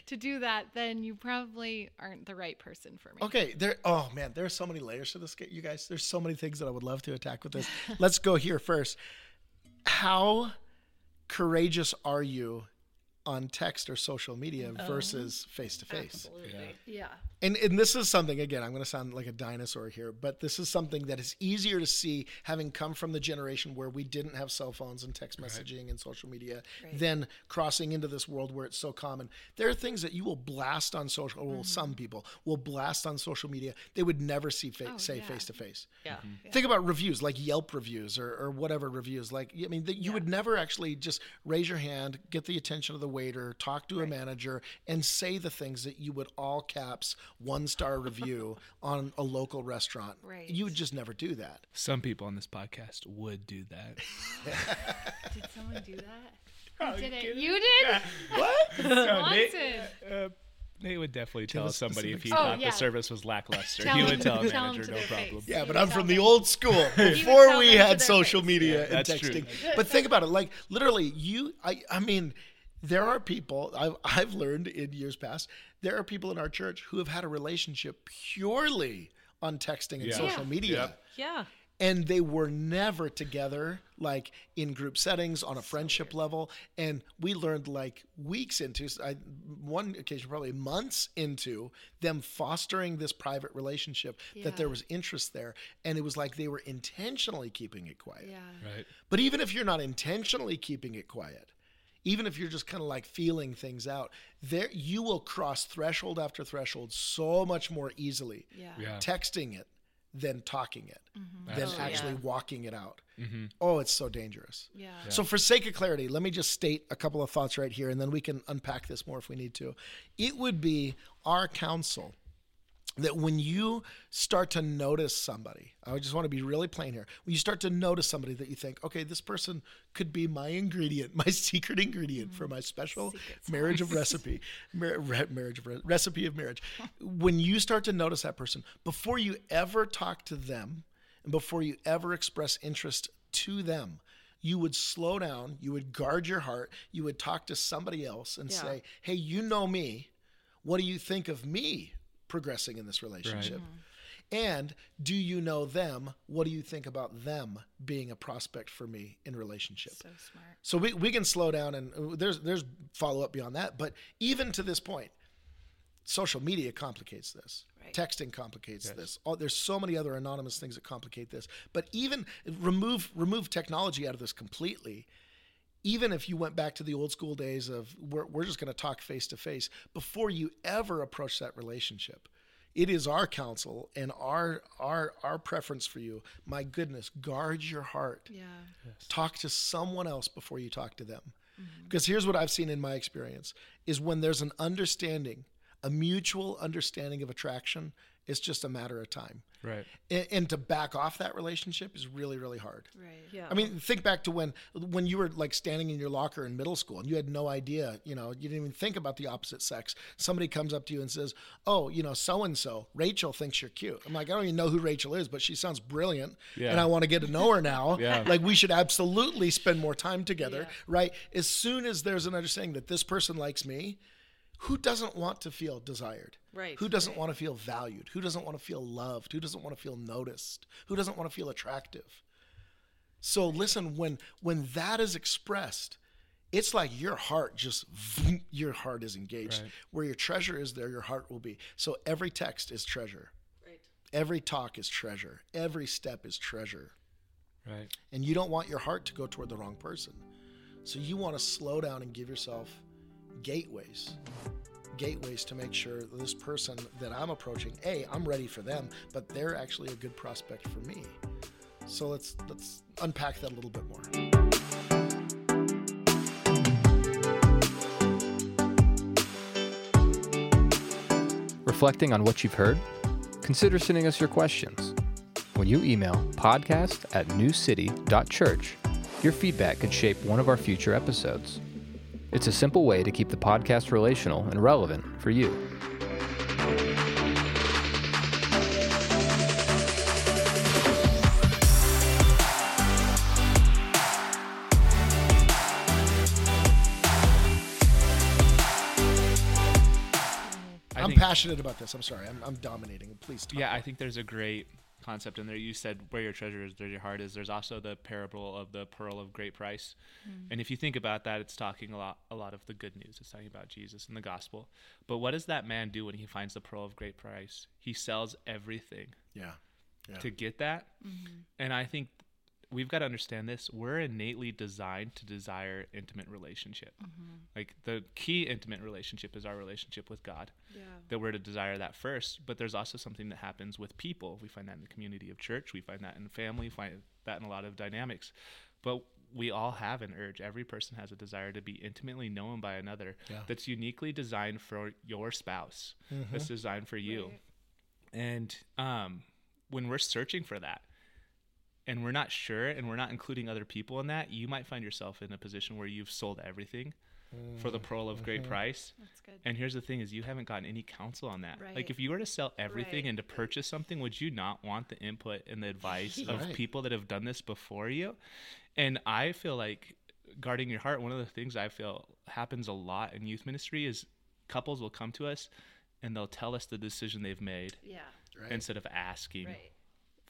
Speaker 2: to do that, then you probably aren't the right person for me.
Speaker 1: Okay, there. Oh man, there are so many layers to this, you guys. There's so many things that I would love to attack with this. Let's go here first. How courageous are you on text or social media oh. versus face to face?
Speaker 4: Absolutely.
Speaker 2: Yeah.
Speaker 1: And and this is something again. I'm going to sound like a dinosaur here, but this is something that is easier to see having come from the generation where we didn't have cell phones and text messaging and social media, than crossing into this world where it's so common. There are things that you will blast on social. Well, some mm-hmm. people will blast on social media. They would never see fa-
Speaker 2: Oh,
Speaker 1: say face to face.
Speaker 4: Yeah.
Speaker 1: Think about reviews like Yelp reviews or, or whatever reviews. Like, I mean, that you would never actually just raise your hand, get the attention of the waiter, talk to a manager, and say the things that you would all caps one star review on a local restaurant.
Speaker 2: Right.
Speaker 1: You would just never do that.
Speaker 3: Some people on this podcast would do that.
Speaker 2: Did someone do that?
Speaker 3: Oh,
Speaker 2: did it? You did?
Speaker 1: What?
Speaker 2: Swanson.
Speaker 3: Uh, Nate would definitely tell
Speaker 1: us
Speaker 3: somebody if he
Speaker 2: specifics.
Speaker 3: thought
Speaker 2: Oh, yeah.
Speaker 3: the service was lackluster.
Speaker 2: Tell
Speaker 3: he would tell a manager
Speaker 2: to
Speaker 3: no problem.
Speaker 2: face.
Speaker 1: Yeah, but I'm
Speaker 2: tell
Speaker 1: from the old school before we had social
Speaker 2: face.
Speaker 1: media
Speaker 3: Yeah,
Speaker 1: and
Speaker 3: that's true.
Speaker 1: texting. But think about it. Like literally, you, I, I mean, there are people I've, I've learned in years past. There are people in our church who have had a relationship purely on texting and
Speaker 3: Yeah.
Speaker 1: social
Speaker 2: Yeah.
Speaker 1: media.
Speaker 3: Yep.
Speaker 4: Yeah.
Speaker 1: And they were never together, like in group settings on a friendship level. And we learned like weeks into, I, one occasion, probably months into them fostering this private relationship, that there was interest there. And it was like they were intentionally keeping it quiet.
Speaker 2: Yeah.
Speaker 3: Right.
Speaker 1: But even if you're not intentionally keeping it quiet, even if you're just kind of like feeling things out, there you will cross threshold after threshold so much more easily
Speaker 2: Yeah.
Speaker 3: Yeah.
Speaker 1: texting it than talking it, than
Speaker 3: Absolutely.
Speaker 1: actually
Speaker 4: Yeah.
Speaker 1: walking it out.
Speaker 3: Mm-hmm.
Speaker 1: Oh, it's so dangerous.
Speaker 2: Yeah.
Speaker 1: So, for sake of clarity, let me just state a couple of thoughts right here, and then we can unpack this more if we need to. It would be our counsel that when you start to notice somebody, I just want to be really plain here. When you start to notice somebody that you think, okay, this person could be my ingredient, my secret ingredient for mm-hmm. my special
Speaker 2: Secret
Speaker 1: marriage of recipe, mar- re- marriage of re- recipe of marriage. when you start to notice that person, before you ever talk to them, and before you ever express interest to them, you would slow down, you would guard your heart, you would talk to somebody else and
Speaker 4: Yeah.
Speaker 1: say, hey, you know me. What do you think of me progressing in this relationship? And do you know them? What do you think about them being a prospect for me in relationship?
Speaker 2: So smart.
Speaker 1: So we, we can slow down and uh, there's there's follow up beyond that. But even to this point, social media complicates this.
Speaker 2: Right.
Speaker 1: Texting complicates this. Oh, there's so many other anonymous things that complicate this. But even remove remove technology out of this completely. Even if you went back to the old school days of we're, we're just going to talk face to face before you ever approach that relationship it is our counsel and our our our preference for you. My goodness guard your heart.
Speaker 2: Yeah.
Speaker 1: talk to someone else before you talk to them. Mm-hmm. Because here's what i've seen in my experience is when there's an understanding a mutual understanding of attraction it's just a matter of time
Speaker 3: Right.
Speaker 1: and, and to back off that relationship is really really hard
Speaker 2: Right.
Speaker 4: Yeah.
Speaker 1: I mean, think back to when when you were like standing in your locker in middle school and you had no idea, you know, you didn't even think about the opposite sex. Somebody comes up to you and says, "Oh, you know, so and so, Rachel thinks you're cute." I'm like, I don't even know who Rachel is, but she sounds brilliant,
Speaker 3: Yeah.
Speaker 1: and I want to get to know her now.
Speaker 3: Yeah.
Speaker 1: Like we should absolutely spend more time together,
Speaker 2: Yeah.
Speaker 1: right? As soon as there's an understanding that this person likes me, who doesn't want to feel desired?
Speaker 4: Right,
Speaker 1: Who doesn't want to feel valued? Who doesn't want to feel loved? Who doesn't want to feel noticed? Who doesn't want to feel attractive? So listen, when when that is expressed, it's like your heart just vroom, your heart is engaged.
Speaker 3: Right.
Speaker 1: Where your treasure is, there your heart will be. So every text is treasure.
Speaker 4: Right.
Speaker 1: Every talk is treasure. Every step is treasure.
Speaker 3: Right.
Speaker 1: And you don't want your heart to go toward the wrong person. So you want to slow down and give yourself gateways. Gateways to make sure this person that I'm approaching, A, I'm ready for them, but they're actually a good prospect for me. So let's let's unpack that a little bit more.
Speaker 5: Reflecting on what you've heard? Consider sending us your questions. When you email podcast at newcity.church, your feedback could shape one of our future episodes. It's a simple way to keep the podcast relational and relevant for you.
Speaker 3: I
Speaker 1: I'm
Speaker 3: think,
Speaker 1: passionate about this. I'm sorry. I'm, I'm dominating. Please talk.
Speaker 3: Yeah, I think there's a great concept in there. You said where your treasure is, there your heart is. There's also the parable of the pearl of great price. Hmm. And if you think about that, it's talking a lot a lot of the good news. It's talking about Jesus and the gospel. But what does that man do when he finds the pearl of great price? He sells everything
Speaker 1: Yeah. Yeah.
Speaker 3: to get that. Mm-hmm. And I think we've got to understand this. We're innately designed to desire intimate relationship. Like the key intimate relationship is our relationship with God.
Speaker 2: Yeah.
Speaker 3: That we're to desire that first, but there's also something that happens with people. We find that in the community of church, we find that in family, we find that in a lot of dynamics. But we all have an urge. Every person has a desire to be intimately known by another
Speaker 1: Yeah.
Speaker 3: that's uniquely designed for your spouse. That's designed for you. And um, when we're searching for that, and we're not sure, and we're not including other people in that, you might find yourself in a position where you've sold everything for the mm, pearl of great mm-hmm. price.
Speaker 2: That's good.
Speaker 3: And here's the thing: is you haven't gotten any counsel on that.
Speaker 2: Right.
Speaker 3: Like, if you were to sell everything
Speaker 2: Right.
Speaker 3: and to purchase something, would you not want the input and the advice of people that have done this before you? And I feel like guarding your heart. One of the things I feel happens a lot in youth ministry is couples will come to us and they'll tell us the decision they've made
Speaker 2: Yeah.
Speaker 1: Right.
Speaker 3: instead of asking
Speaker 2: Right.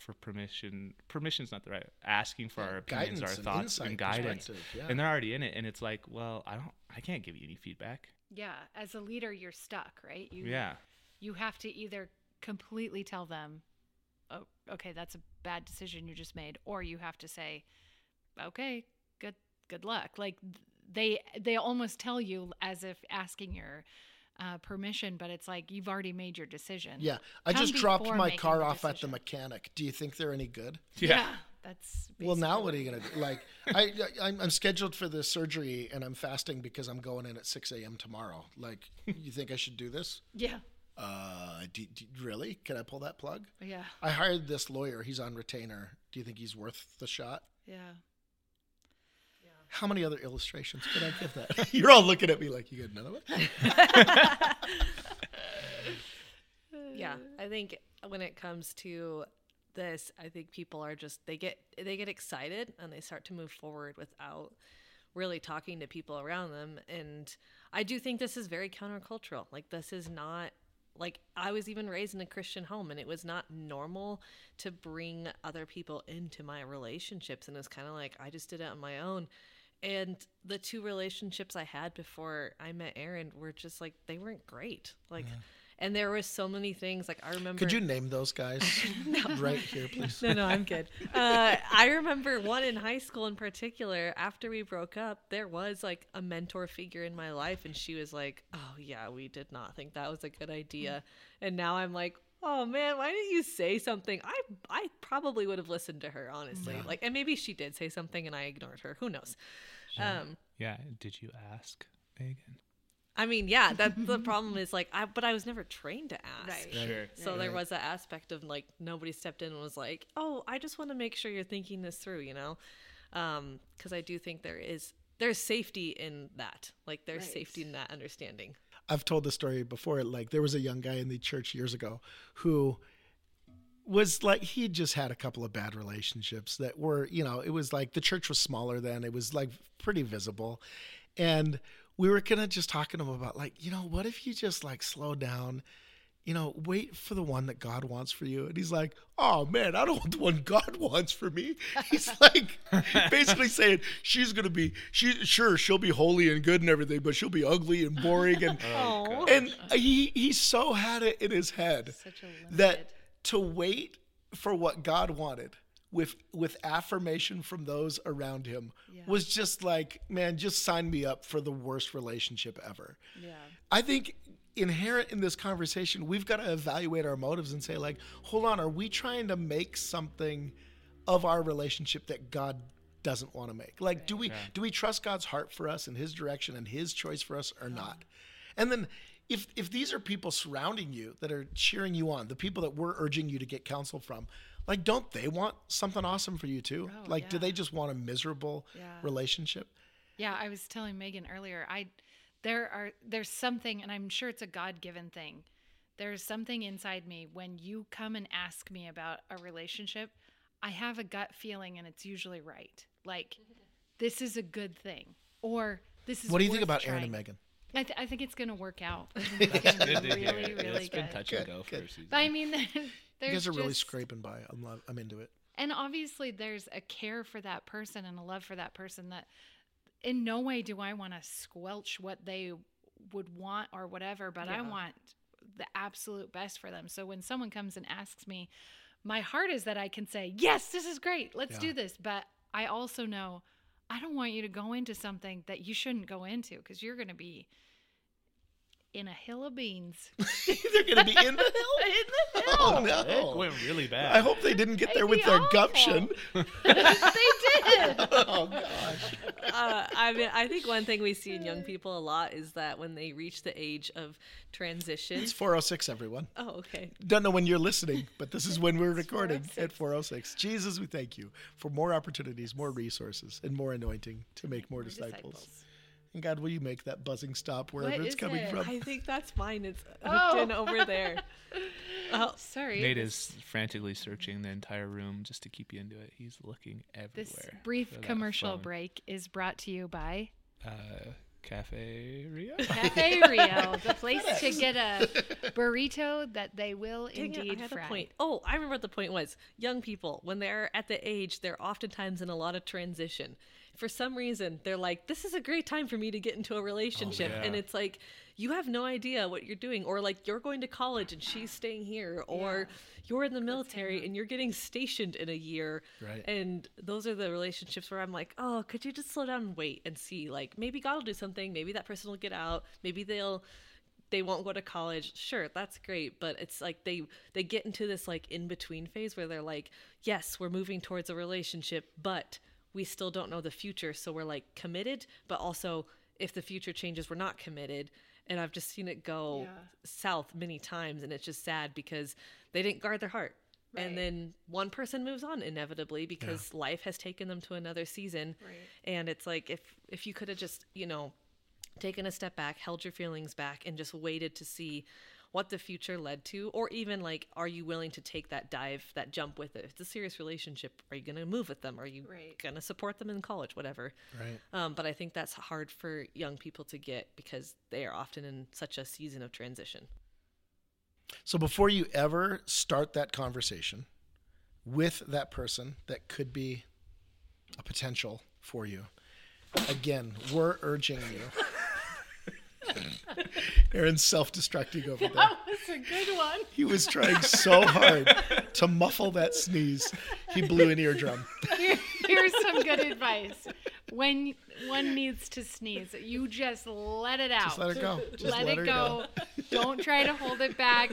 Speaker 3: For permission. Permission's not the right. Asking for our opinions,
Speaker 1: Guidance
Speaker 3: our thoughts,
Speaker 1: insight,
Speaker 3: and guidance,
Speaker 1: yeah.
Speaker 3: and they're already in it. And it's like, well, I don't, I can't give you any feedback.
Speaker 2: Yeah. As a leader, you're stuck, right? You
Speaker 3: Yeah,
Speaker 2: you have to either completely tell them, "Oh, okay, that's a bad decision you just made," or you have to say, "Okay, good good luck." Like they they almost tell you as if asking your uh, permission, but it's like you've already made your decision.
Speaker 1: Yeah. I
Speaker 2: Come
Speaker 1: just dropped my car
Speaker 2: the
Speaker 1: off at the mechanic. Do you think they're any good?
Speaker 3: yeah.
Speaker 2: that's
Speaker 1: Well, now what are you gonna do? Like, I, I I'm, I'm scheduled for the surgery and I'm fasting because I'm going in at 6 a.m. tomorrow. Like, you think I should do this?
Speaker 2: Yeah,
Speaker 1: Uh, do, do, really? Can I pull that plug?
Speaker 2: yeah,
Speaker 1: I hired this lawyer. He's on retainer. Do you think he's worth the shot?
Speaker 2: yeah.
Speaker 1: How many other illustrations could I give that? You're all looking at me like you got another one.
Speaker 4: yeah i think when it comes to this i think people are just they get they get excited and they start to move forward without really talking to people around them and i do think this is very countercultural like this is not like i was even raised in a christian home and it was not normal to bring other people into my relationships and it's kind of like i just did it on my own and the two relationships i had before i met aaron were just like they weren't great like And there were so many things like I remember.
Speaker 1: Could you name those guys right here, please?
Speaker 4: no, no, I'm good. Uh, I remember one in high school in particular. After we broke up, there was like a mentor figure in my life, and she was like, "Oh yeah, we did not think that was a good idea." And now I'm like, "Oh man, why didn't you say something?" I I probably would have listened to her honestly. Like, and maybe she did say something, and I ignored her. Who knows? Um,
Speaker 3: Yeah. Did you ask Megan?
Speaker 4: I mean, yeah, that's the problem is like, I but I was never trained to ask.
Speaker 2: Right.
Speaker 3: Sure.
Speaker 4: So there was that aspect of like nobody stepped in and was like, "Oh, I just want to make sure you're thinking this through," you know, because I do think there is there's safety in that. Like there's
Speaker 2: Right.
Speaker 4: safety in that understanding.
Speaker 1: I've told the story before. Like there was a young guy in the church years ago who was like he just had a couple of bad relationships that were you know it was like the church was smaller then it was like pretty visible and we were kind of just talking to him about like you know what if you just like slow down you know wait for the one that god wants for you and he's like oh man i don't want the one god wants for me he's like basically saying she's gonna be she sure she'll be holy and good and everything but she'll be ugly and boring and
Speaker 4: Oh, oh
Speaker 1: and he he so had it in his head
Speaker 2: Such a
Speaker 1: that to wait for what God wanted with with affirmation from those around him
Speaker 2: Yeah.
Speaker 1: was just like, man, just sign me up for the worst relationship ever.
Speaker 2: yeah.
Speaker 1: I think inherent in this conversation, we've got to evaluate our motives and say, like, hold on, are we trying to make something of our relationship that God doesn't want to make? Like, do we do we trust God's heart for us and His direction and His choice for us or not? And then. If, if these are people surrounding you that are cheering you on, the people that we're urging you to get counsel from, like, don't they want something awesome for you too?
Speaker 2: Oh,
Speaker 1: like, do they just want a miserable
Speaker 2: Yeah.
Speaker 1: relationship?
Speaker 2: Yeah, I was telling Megan earlier. I there are there's something, and I'm sure it's a God given thing. There's something inside me when you come and ask me about a relationship. I have a gut feeling, and it's usually right. Like this is a good thing, or this is.
Speaker 1: What do you think
Speaker 2: worth
Speaker 1: about Aaron and Megan?
Speaker 2: I, th- I think it's gonna work out. I think it's
Speaker 3: Good
Speaker 2: be
Speaker 3: to
Speaker 2: really,
Speaker 3: Yeah,
Speaker 2: really
Speaker 3: it's been
Speaker 2: good.
Speaker 3: touch and
Speaker 1: Good,
Speaker 3: go for a season.
Speaker 2: But I mean, there's
Speaker 1: You guys are really scraping by. I'm love, I'm into it.
Speaker 2: and obviously there's a care for that person and a love for that person that in no way do I want to squelch what they would want or whatever, but I want the absolute best for them. So when someone comes and asks me, my heart is that I can say, "Yes, this is great. Let's
Speaker 1: Yeah.
Speaker 2: do this." But I also know I don't want you to go into something that you shouldn't go into because you're going to be in a hill of beans.
Speaker 1: They're going to be in the hill.
Speaker 2: in the hill.
Speaker 1: Oh no!
Speaker 3: It
Speaker 1: no!
Speaker 3: went really bad.
Speaker 1: I hope they didn't get there with their
Speaker 2: awful.
Speaker 1: gumption.
Speaker 2: they did.
Speaker 1: Oh gosh!
Speaker 4: uh, I mean, I think one thing we see in young people a lot is that when they reach the age of transition.
Speaker 1: It's 406, everyone.
Speaker 4: Oh, okay.
Speaker 1: Don't know when you're listening, but this is when we're recording at 406. Jesus, we thank you for more opportunities, more resources, and more anointing to make more disciples. And God, will you make that buzzing stop wherever
Speaker 2: What
Speaker 1: it's
Speaker 2: is
Speaker 1: coming
Speaker 2: it?
Speaker 1: from?
Speaker 4: I think that's mine. It's hooked
Speaker 2: Oh.
Speaker 4: in over there. Oh,
Speaker 2: Sorry.
Speaker 3: Nate is frantically searching the entire room just to keep you into it. He's looking everywhere.
Speaker 2: This brief commercial
Speaker 3: phone.
Speaker 2: break is brought to you by
Speaker 3: Uh, Cafe Rio.
Speaker 2: Cafe Rio, the place to get a burrito that they will
Speaker 4: Dang it,
Speaker 2: indeed
Speaker 4: I had
Speaker 2: fry.
Speaker 4: a point. Oh, I remember what the point was. Young people, when they're at the age, they're oftentimes in a lot of transition. For some reason, they're like, "This is a great time for me to get into a relationship," oh,
Speaker 3: yeah.
Speaker 4: and it's like, you have no idea what you're doing, or like you're going to college and she's staying here, or you're in the military and you're getting stationed in a year,
Speaker 1: Right.
Speaker 4: And those are the relationships where I'm like, "Oh, could you just slow down and wait and see? Like, maybe God will do something. Maybe that person will get out. Maybe they'll." they won't go to college sure that's great but it's like they they get into this like in between phase where they're like yes we're moving towards a relationship but we still don't know the future so we're like committed but also if the future changes we're not committed and i've just seen it go
Speaker 2: Yeah.
Speaker 4: south many times and it's just sad because they didn't guard their heart
Speaker 2: Right.
Speaker 4: and then one person moves on inevitably because life has taken them to another season
Speaker 2: Right.
Speaker 4: and it's like if if you could have just you know taken a step back, held your feelings back, and just waited to see what the future led to, or even like, are you willing to take that dive, that jump with it? If it's a serious relationship, are you going to move with them? Are you
Speaker 2: Right.
Speaker 4: going to support them in college? Whatever.
Speaker 1: Right.
Speaker 4: Um, but I think that's hard for young people to get because they are often in such a season of transition.
Speaker 1: So before you ever start that conversation with that person that could be a potential for you, again, we're urging you. Aaron's self-destructing over there.
Speaker 2: That was a good one.
Speaker 1: He was trying so hard to muffle that sneeze. He blew an eardrum.
Speaker 2: Here, here's some good advice. When one needs to sneeze, you just let it out.
Speaker 1: Just let it go. Just
Speaker 2: let,
Speaker 1: let
Speaker 2: it
Speaker 1: go.
Speaker 2: go. Don't try to hold it back.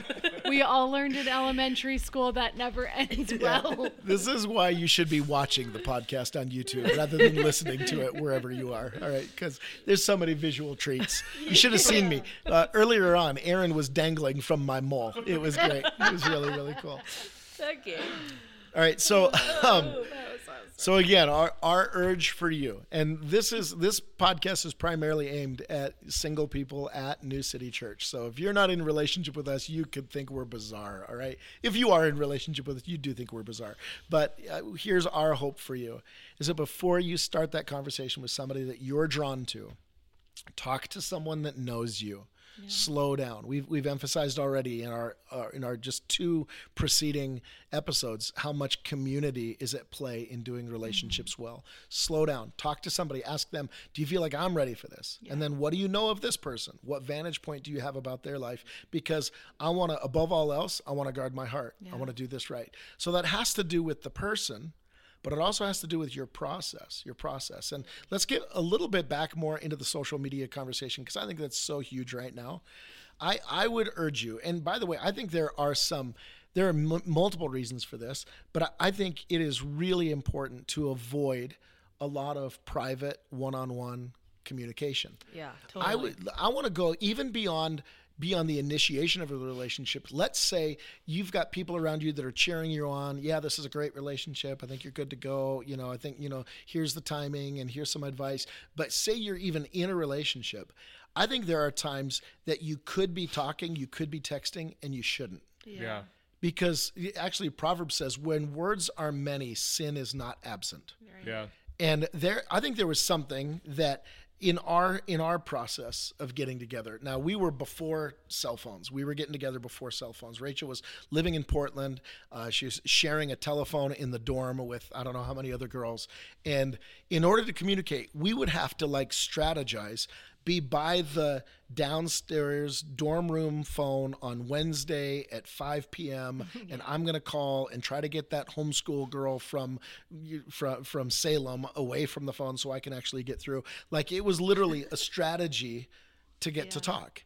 Speaker 2: We all learned in elementary school that never ends well.
Speaker 1: This is why you should be watching the podcast on YouTube rather than listening to it wherever you are. All right, because there's so many visual treats. You should have seen me uh, earlier on. Aaron was dangling from my mole. It was great. It was really really cool.
Speaker 4: Okay.
Speaker 1: All right, so um,
Speaker 4: awesome.
Speaker 1: So again, our our urge for you, and this is this podcast is primarily aimed at single people at New City Church. So if you're not in relationship with us, you could think we're bizarre. All right, if you are in relationship with us, you do think we're bizarre. But uh, here's our hope for you: is that before you start that conversation with somebody that you're drawn to, talk to someone that knows you. Slow down. We've we've emphasized already in our in our just two preceding episodes how much community is at play in doing mm-hmm. relationships well. Slow down. Talk to somebody. Ask them, "Do you feel like I'm ready for this?" And then, what do you know of this person? What vantage point do you have about their life? Because I want to, above all else, I want to guard my heart. I want to do this right. So that has to do with the person but it also has to do with your process your process. And let's get a little bit back more into the social media conversation because i think that's so huge right now. I i would urge you and by the way i think there are some there are m- multiple reasons for this but I, I think it is really important to avoid a lot of private one-on-one communication.
Speaker 4: Yeah, totally.
Speaker 1: I would I want to go even beyond beyond the initiation of a relationship. Let's say you've got people around you that are cheering you on. Yeah, this is a great relationship. I think you're good to go. You know, I think, you know, here's the timing and here's some advice. But say you're even in a relationship. I think there are times that you could be talking, you could be texting and you shouldn't.
Speaker 3: Yeah.
Speaker 1: Because actually Proverbs says when words are many, sin is not absent
Speaker 3: Yeah.
Speaker 1: and there i think there was something that in our in our process of getting together. Now we were before cell phones. We were getting together before cell phones. Rachel was living in portland. Uh, she was sharing a telephone in the dorm with i don't know how many other girls. And in order to communicate we would have to like strategize be by the downstairs dorm room phone on Wednesday at 5 p.m. and I'm going to call and try to get that homeschool girl from from from Salem away from the phone so I can actually get through. Like it was literally a strategy to get to talk.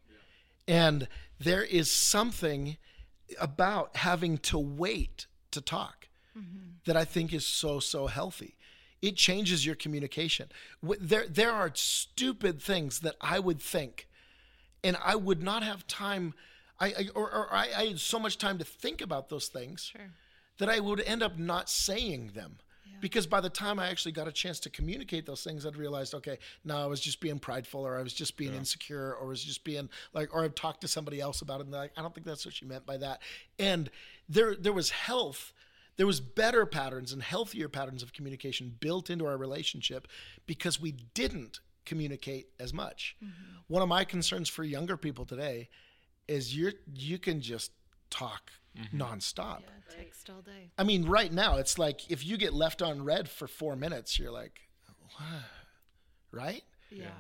Speaker 1: And there is something about having to wait to talk mm-hmm. that I think is so so healthy. It changes your communication. There there are stupid things that I would think, and I would not have time. I, I or, or I, I had so much time to think about those things that I would end up not saying them. Because by the time I actually got a chance to communicate those things, I'd realized, okay, no, I was just being prideful, or I was just being insecure, or I was just being like, or I've talked to somebody else about it, and they're like, I don't think that's what she meant by that. And there, there was health there was better patterns and healthier patterns of communication built into our relationship because we didn't communicate as much. Mm-hmm. One of my concerns for younger people today is you're you can just talk mm-hmm. nonstop.
Speaker 2: Text all day.
Speaker 1: I mean, right now it's like if you get left on read for four minutes, you're like, what? right?
Speaker 2: Yeah.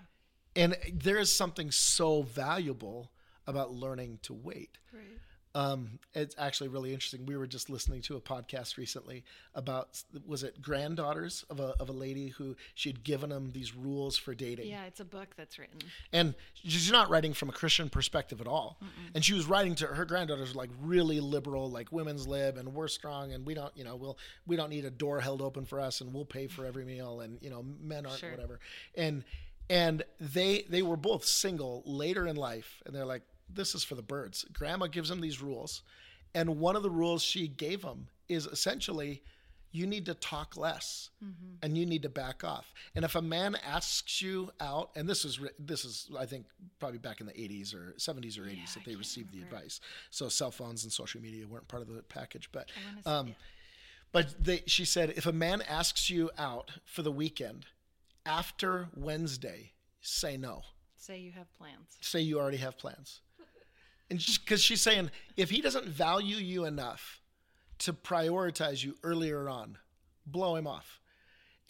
Speaker 1: And there is something so valuable about learning to wait.
Speaker 2: Right.
Speaker 1: Um, it's actually really interesting. We were just listening to a podcast recently about was it granddaughters of a of a lady who she had given them these rules for dating,
Speaker 2: Yeah, it's a book that's written.
Speaker 1: and she's not writing from a Christian perspective at all. And she was writing to her granddaughters like really liberal, like women's lib, and we're strong, and we don't, you know, we'll we don't need a door held open for us, and we'll pay for every meal, and you know, men aren't
Speaker 2: Sure.
Speaker 1: whatever. And and they they were both single later in life, and they're like, this is for the birds. Grandma gives them these rules, and one of the rules she gave them is essentially. You need to talk less, and you need to back off. And if a man asks you out, and this is this is I think probably back in the 80s or 70s or 80s that they received the advice. So cell phones and social media weren't part of the package, but um, but they, she said if a man asks you out for the weekend after Wednesday, say no.
Speaker 2: Say you have plans.
Speaker 1: Say you already have plans. And just because she's saying if he doesn't value you enough to prioritize you earlier on, blow him off.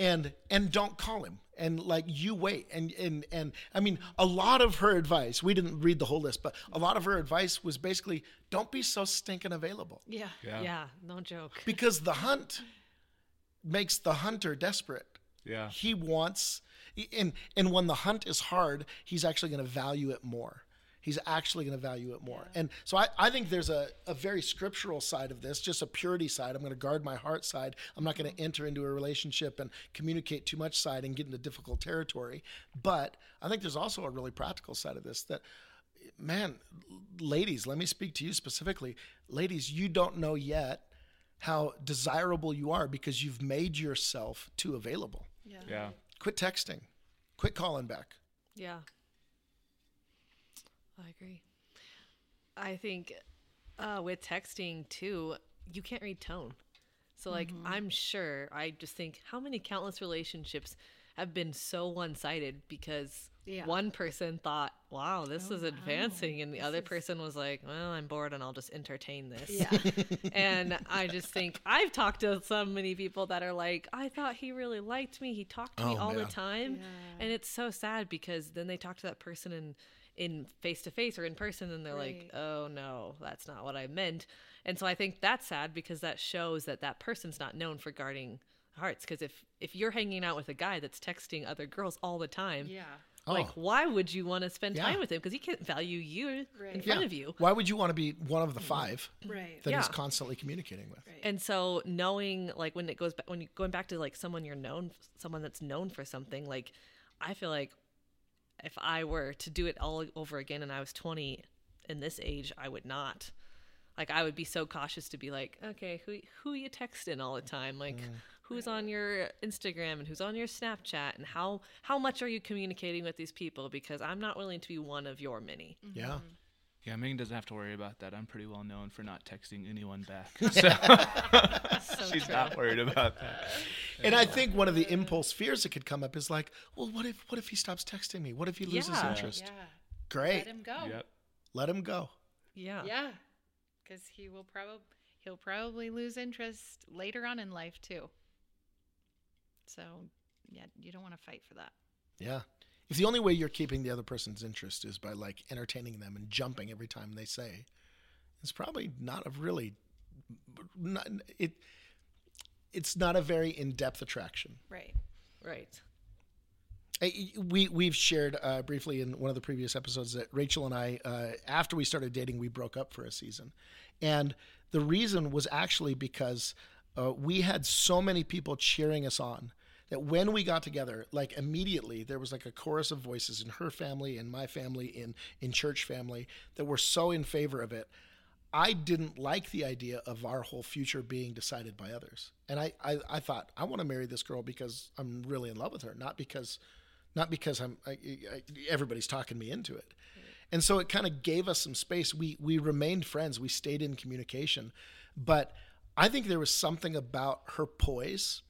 Speaker 1: And and don't call him. and like you wait and and and i mean a lot of her advice we didn't read the whole list but a lot of her advice was basically don't be so stinking available
Speaker 2: Yeah.
Speaker 3: Yeah.
Speaker 4: Yeah, no joke.
Speaker 1: because the hunt makes the hunter desperate
Speaker 3: Yeah.
Speaker 1: he wants and and when the hunt is hard he's actually going to value it more he's actually going to value it more. And so I, I think there's a, a very scriptural side of this just a purity side. I'm going to guard my heart side. I'm not going to enter into a relationship and communicate too much side and get into difficult territory. But i think there's also a really practical side of this that man ladies let me speak to you specifically. Ladies you don't know yet how desirable you are because you've made yourself too available.
Speaker 2: Yeah.
Speaker 3: Yeah.
Speaker 1: quit texting. Quit calling back.
Speaker 4: Yeah. I agree. I think uh, with texting too, you can't read tone. So like I'm sure I just think how many countless relationships have been so one-sided because
Speaker 2: Yeah.
Speaker 4: one person thought, "Wow, this
Speaker 2: Oh,
Speaker 4: is
Speaker 2: wow.
Speaker 4: advancing," and the
Speaker 2: This
Speaker 4: other
Speaker 2: is-
Speaker 4: person was like, "Well, I'm bored and I'll just entertain this."
Speaker 2: Yeah.
Speaker 4: and I just think I've talked to so many people that are like, I thought he really liked me. He talked to me
Speaker 1: Oh,
Speaker 4: all
Speaker 1: man.
Speaker 4: the time,
Speaker 2: Yeah.
Speaker 4: and it's so sad because then they talk to that person in in face to face or in person, and they're
Speaker 2: Right.
Speaker 4: like, Oh no, that's not what I meant. And so I think that's sad because that shows that that person's not known for guarding hearts. Because if if you're hanging out with a guy that's texting other girls all the time,
Speaker 2: Yeah.
Speaker 4: like
Speaker 1: Oh.
Speaker 4: why would you want to spend
Speaker 1: Yeah.
Speaker 4: time with him? Because he can't value you in
Speaker 2: Right.
Speaker 4: front of you.
Speaker 1: why would you want to be one of the five
Speaker 2: Right.
Speaker 1: that he's constantly communicating with
Speaker 2: Right.
Speaker 4: And so knowing like when it goes back when you going back to like someone you're known someone that's known for something, like I feel like if I were to do it all over again and I was 20 in this age, I would not. Like I would be so cautious to be like, okay, who who you texting all the time? Like mm. who's on your Instagram and who's on your Snapchat and how how much are you communicating with these people because I'm not willing to be one of your many.
Speaker 1: yeah mm-hmm.
Speaker 3: Yeah, Megan doesn't have to worry about that. I'm pretty well known for not texting anyone back.
Speaker 4: So
Speaker 3: She's
Speaker 4: true.
Speaker 3: not worried about that.
Speaker 1: and i think one of the impulse fears that could come up is like well what if what if he stops texting me what if he loses
Speaker 4: Yeah.
Speaker 1: interest
Speaker 2: Yeah.
Speaker 1: great
Speaker 2: Let him go.
Speaker 3: Yep.
Speaker 1: let him go
Speaker 4: Yeah.
Speaker 2: Yeah. Because he will probably he'll probably lose interest later on in life too. So yeah, you don't want to fight for that.
Speaker 1: yeah if the only way you're keeping the other person's interest is by like entertaining them and jumping every time they say it's probably not a really not it it's not a very in-depth attraction
Speaker 2: Right.
Speaker 4: Right.
Speaker 1: I- we we've shared uh, briefly in one of the previous episodes that Rachel and I, uh, after we started dating, we broke up for a season, and the reason was actually because uh, we had so many people cheering us on that when we got together, like immediately there was like a chorus of voices in her family, in my family, in in church family that were so in favor of it. I didn't like the idea of our whole future being decided by others. And I, I, I thought, I want to marry this girl because I'm really in love with her, not because, not because I'm, I, I, everybody's talking me into it. And so it kind of gave us some space. We, we remained friends. We stayed in communication. But I think there was something about her poise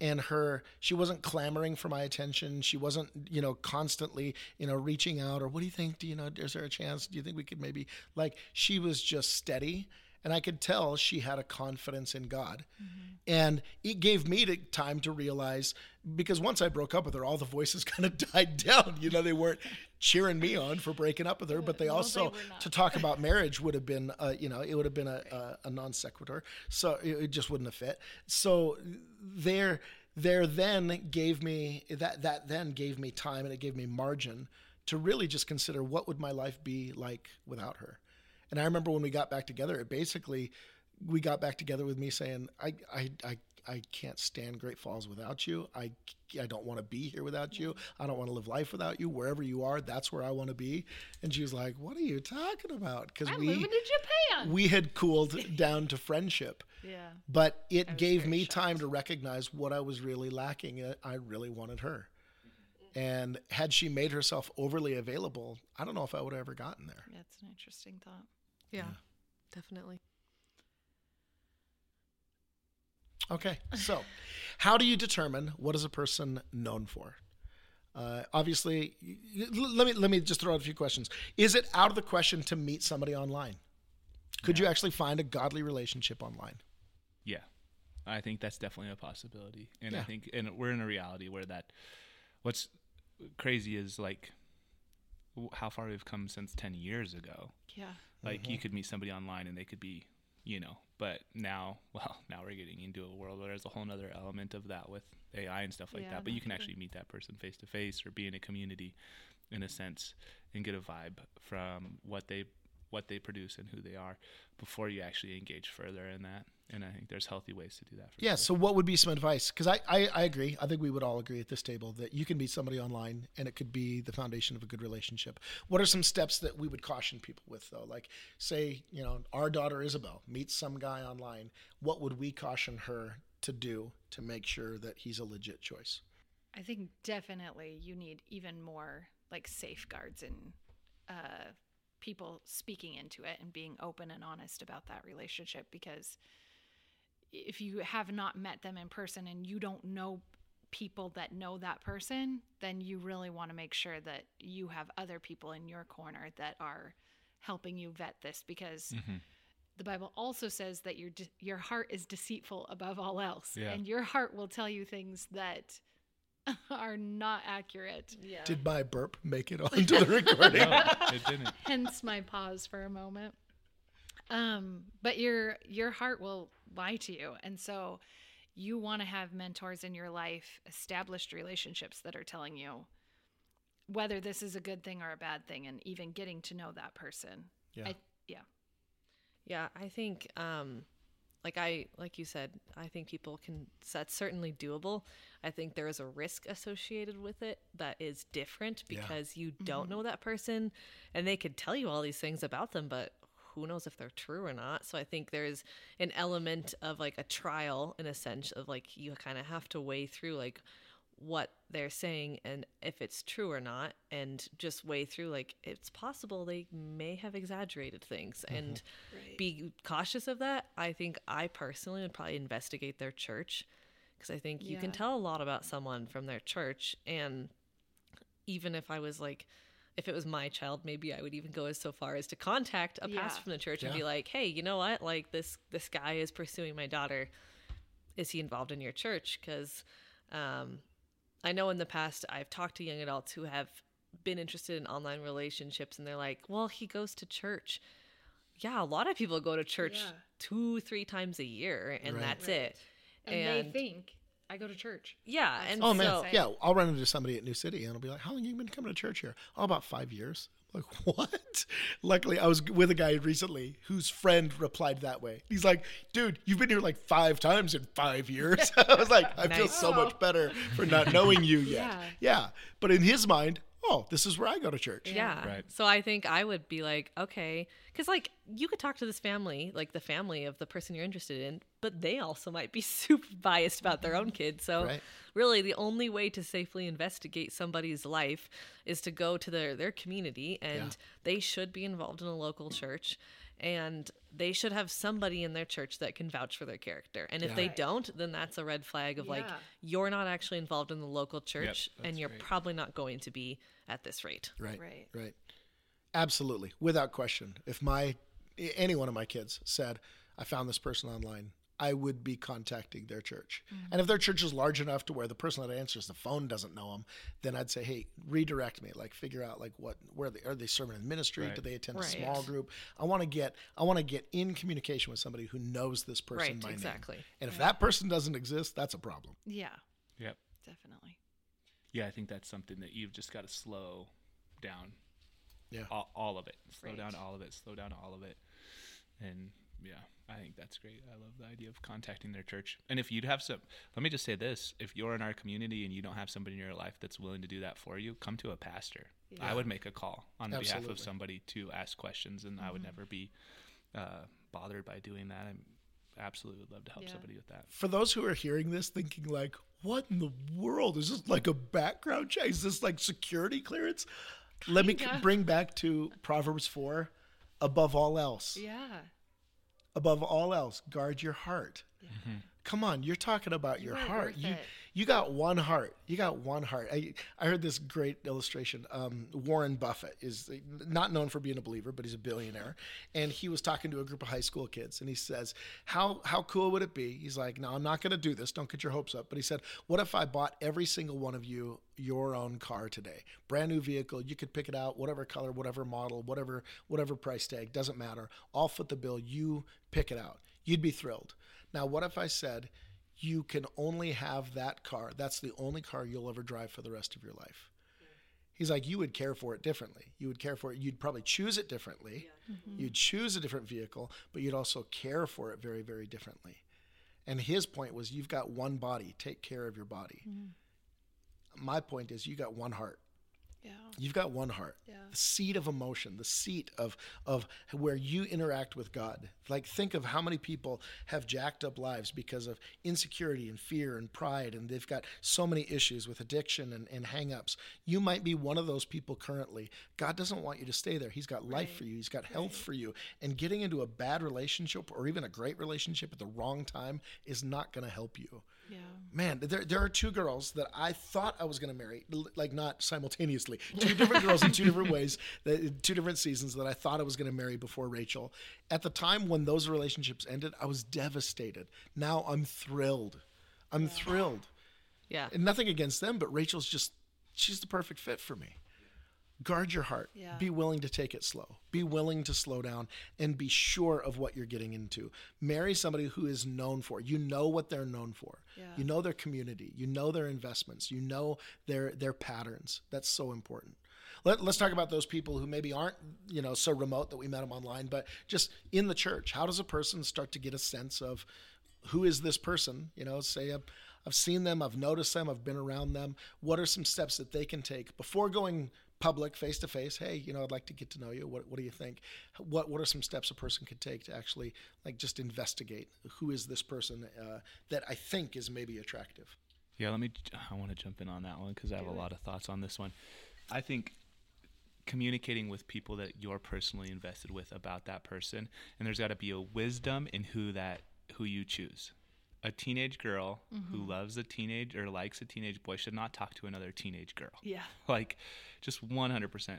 Speaker 1: and her she wasn't clamoring for my attention. She wasn't you know constantly you know reaching out or what do you think? Do you know is there a chance? Do you think we could maybe like she was just steady and i could tell she had a confidence in god. And it gave me the time to realize because once i broke up with her all the voices kind of died down. You know they weren't cheering me on for breaking up with her but they
Speaker 2: No, they
Speaker 1: also
Speaker 2: were
Speaker 1: to talk about marriage would have been uh, you know it would have been a, a, a non sequitur. So it, it just wouldn't have fit. So there there then gave me that that then gave me time and it gave me margin to really just consider what would my life be like without her and i remember when we got back together it basically we got back together with me saying i i i I can't stand Great Falls without you. I, I don't want to be here without you. I don't want to live life without you. Wherever you are, that's where I want to be. And she was like, "What are you talking about?" Because we
Speaker 2: moving to Japan.
Speaker 1: we had cooled down to friendship,
Speaker 2: yeah.
Speaker 1: but it gave me
Speaker 2: shocked.
Speaker 1: time to recognize what I was really lacking. I really wanted her. And had she made herself overly available, I don't know if I would have ever gotten there.
Speaker 2: That's an interesting thought.
Speaker 4: Yeah. Definitely.
Speaker 1: Okay, so how do you determine what is a person known for? Uh, obviously, y- y- let me let me just throw out a few questions. Is it out of the question to meet somebody online? Could you actually find a godly relationship online?
Speaker 3: Yeah, I think that's definitely a possibility, and
Speaker 1: Yeah.
Speaker 3: I think, and we're in a reality where that what's crazy is like how far we've come since 10 years ago.
Speaker 2: Yeah.
Speaker 3: Like you mm-hmm. could meet somebody online and they could be, you know, but now, well, now we're getting into a world where there's a whole nother element of that with AI and stuff like
Speaker 2: Yeah,
Speaker 3: that. But you can actually meet that person face to face or be in a community in a sense and get a vibe from what they what they produce and who they are before you actually engage further in that. And I think there's healthy ways to do that. For
Speaker 1: Yeah.
Speaker 3: sure.
Speaker 1: So, what would be some advice? Because I, I, I agree. I think we would all agree at this table that you can meet somebody online and it could be the foundation of a good relationship. What are some steps that we would caution people with, though? Like, say, you know, our daughter Isabel meets some guy online. What would we caution her to do to make sure that he's a legit choice?
Speaker 2: I think definitely you need even more like safeguards and uh, people speaking into it and being open and honest about that relationship because if you have not met them in person and you don't know people that know that person, then you really want to make sure that you have other people in your corner that are helping you vet this because mm-hmm. the Bible also says that your de- your heart is deceitful above all else,
Speaker 3: Yeah.
Speaker 2: and your heart will tell you things that are not accurate.
Speaker 4: Yeah.
Speaker 1: Did my burp make it onto the recording?
Speaker 3: no, it didn't.
Speaker 2: Hence my pause for a moment. Um, but your your heart will lie to you, and so you want to have mentors in your life, established relationships that are telling you whether this is a good thing or a bad thing, and even getting to know that person.
Speaker 1: Yeah.
Speaker 2: I, yeah.
Speaker 4: Yeah, I think um like I like you said, I think people can that's certainly doable. I think there is a risk associated with it that is different
Speaker 1: Yeah.
Speaker 4: because you mm-hmm. don't know that person and they could tell you all these things about them, but who knows if they're true or not. So I think there's an element of like a trial in a sense of like you kind of have to weigh through like what they're saying and if it's true or not and just weigh through like it's possible they may have exaggerated things and be cautious of that. I think i personally would probably investigate their church because i think you can tell a lot about someone from their church and even if i was like if it was my child maybe i would even go as so far as to contact a
Speaker 2: Yeah.
Speaker 4: pastor from the church and be like hey you know what? Like this this guy is pursuing my daughter. Is he involved in your church? Because um, I know in the past I've talked to young adults who have been interested in online relationships and they're like, well, he goes to church. Yeah, a lot of people go to church
Speaker 2: Yeah.
Speaker 4: two, three times a year and
Speaker 1: Right.
Speaker 4: that's
Speaker 2: Right.
Speaker 4: it.
Speaker 2: And,
Speaker 4: And-
Speaker 2: they think I go to church.
Speaker 4: Yeah. And
Speaker 1: Oh man,
Speaker 4: so,
Speaker 2: say.
Speaker 1: yeah. I'll run into somebody at New City and I'll be like, "How long have you been coming to church here?" Oh, about five years. Like what? Luckily, I was with a guy recently whose friend replied that way. He's like, "Dude, you've been here like five times in five years." I was like, "I feel so much better for not knowing you yet."
Speaker 2: Yeah.
Speaker 1: yeah. But in his mind, oh, this is where I go to church.
Speaker 4: Yeah.
Speaker 3: Right.
Speaker 4: So I think I would be like, okay, because like you could talk to this family, like the family of the person you're interested in, but they also might be super biased about their own kids. So
Speaker 1: Right.
Speaker 4: really, the only way to safely investigate somebody's life is to go to their their community, and
Speaker 1: Yeah.
Speaker 4: they should be involved in a local church. And they should have somebody in their church that can vouch for their character. And if
Speaker 1: Yeah.
Speaker 4: they don't, then that's a red flag of like you're not actually involved in the local church,
Speaker 3: that's
Speaker 4: and you're
Speaker 3: right.
Speaker 4: probably not going to be at this rate.
Speaker 1: Right.
Speaker 2: Right.
Speaker 1: Right. Absolutely. Without question. If my any one of my kids said, I found this person online, I would be contacting their church. Mm-hmm. And if their church is large enough to where the person that answers the phone doesn't know them, then I'd say, hey, redirect me. Like figure out like what where they are they serving in ministry?
Speaker 3: Right.
Speaker 1: Do they attend a small group? I want to get I want to get in communication with somebody who knows this person
Speaker 4: Right,
Speaker 1: by name.
Speaker 4: exactly.
Speaker 1: And if that person doesn't exist, that's a problem.
Speaker 2: Yeah.
Speaker 3: Yep.
Speaker 2: Definitely.
Speaker 3: Yeah, I think that's something that you've just got to slow down.
Speaker 1: Yeah.
Speaker 3: All, all of it. Slow
Speaker 2: Right.
Speaker 3: down all of it. Slow down all of it. And yeah, I think that's great. I love the idea of contacting their church. And if you'd have some, let me just say this: if you're in our community and you don't have somebody in your life that's willing to do that for you, come to a pastor. Yeah. I would make a call on behalf of somebody to ask questions, and I would never be uh, bothered by doing that. I absolutely would love to help
Speaker 2: Yeah.
Speaker 3: somebody with that.
Speaker 1: for those who are hearing this thinking like what in the world? Is this like a background check? Is this like security clearance? Let me bring back to proverbs 4 above all else.
Speaker 2: Yeah.
Speaker 1: above all else guard your heart mm-hmm. Come on, you're talking about your heart. You
Speaker 2: it.
Speaker 1: you got one heart. You got one heart. I I heard this great illustration. Um, Warren Buffett is not known for being a believer, but he's a billionaire, and he was talking to a group of high school kids, and he says, "How how cool would it be?" He's like, "No, I'm not going to do this. Don't get your hopes up." But he said, "What if I bought every single one of you your own car today, brand new vehicle? You could pick it out, whatever color, whatever model, whatever whatever price tag, doesn't matter. I'll foot the bill. You pick it out. You'd be thrilled." Now, what if I said, you can only have that car. That's the only car you'll ever drive for the rest of your life. He's like, you would care for it differently. You would care for it. You'd probably choose it differently. Mm-hmm. You'd choose a different vehicle, but you'd also care for it very, very differently. And his point was, you've got one body. Take care of your body. Mm-hmm. My point is, you got one heart.
Speaker 2: Yeah.
Speaker 1: You've got one heart.
Speaker 2: Yeah.
Speaker 1: The seat of emotion, the seat of of where you interact with God. Like think of how many people have jacked up lives because of insecurity and fear and pride and they've got so many issues with addiction and, and hang-ups. You might be one of those people currently. God doesn't want you to stay there. He's got life
Speaker 2: Right.
Speaker 1: for you. He's got health for you. And getting into a bad relationship or even a great relationship at the wrong time is not going to help you
Speaker 2: Yeah.
Speaker 1: man there, there are two girls that i thought i was going to marry like not simultaneously. Two different girls in two different ways two different seasons that i thought i was going to marry before rachel. At the time when those relationships ended i was devastated. Now i'm thrilled. I'm thrilled.
Speaker 4: Yeah.
Speaker 1: and nothing against them but rachel's just she's the perfect fit for me guard your heart.
Speaker 2: Yeah.
Speaker 1: be willing to take it slow. Be willing to slow down and be sure of what you're getting into. Marry somebody who is known for you know what they're known for.
Speaker 2: Yeah.
Speaker 1: you know their community. You know their investments. You know their their patterns. That's so important. Let, let's talk about those people who maybe aren't you know so remote that we met them online but just in the church how does a person start to get a sense of who is this person? You know say I've, I've seen them i've noticed them i've been around them. What are some steps that they can take before going public face to face hey you know i'd like to get to know you what, what do you think what what are some steps a person could take to actually like just investigate who is this person uh, that i think is maybe attractive
Speaker 3: Yeah, let me. I want to jump in on that one because I have a lot of thoughts on this one. I think communicating with people that you're personally invested with about that person, and there's got to be a wisdom in who that who you choose. A teenage girl who mm-hmm. loves a teenage or likes a teenage boy should not talk to another teenage girl.
Speaker 2: Yeah.
Speaker 3: Like, just 100%.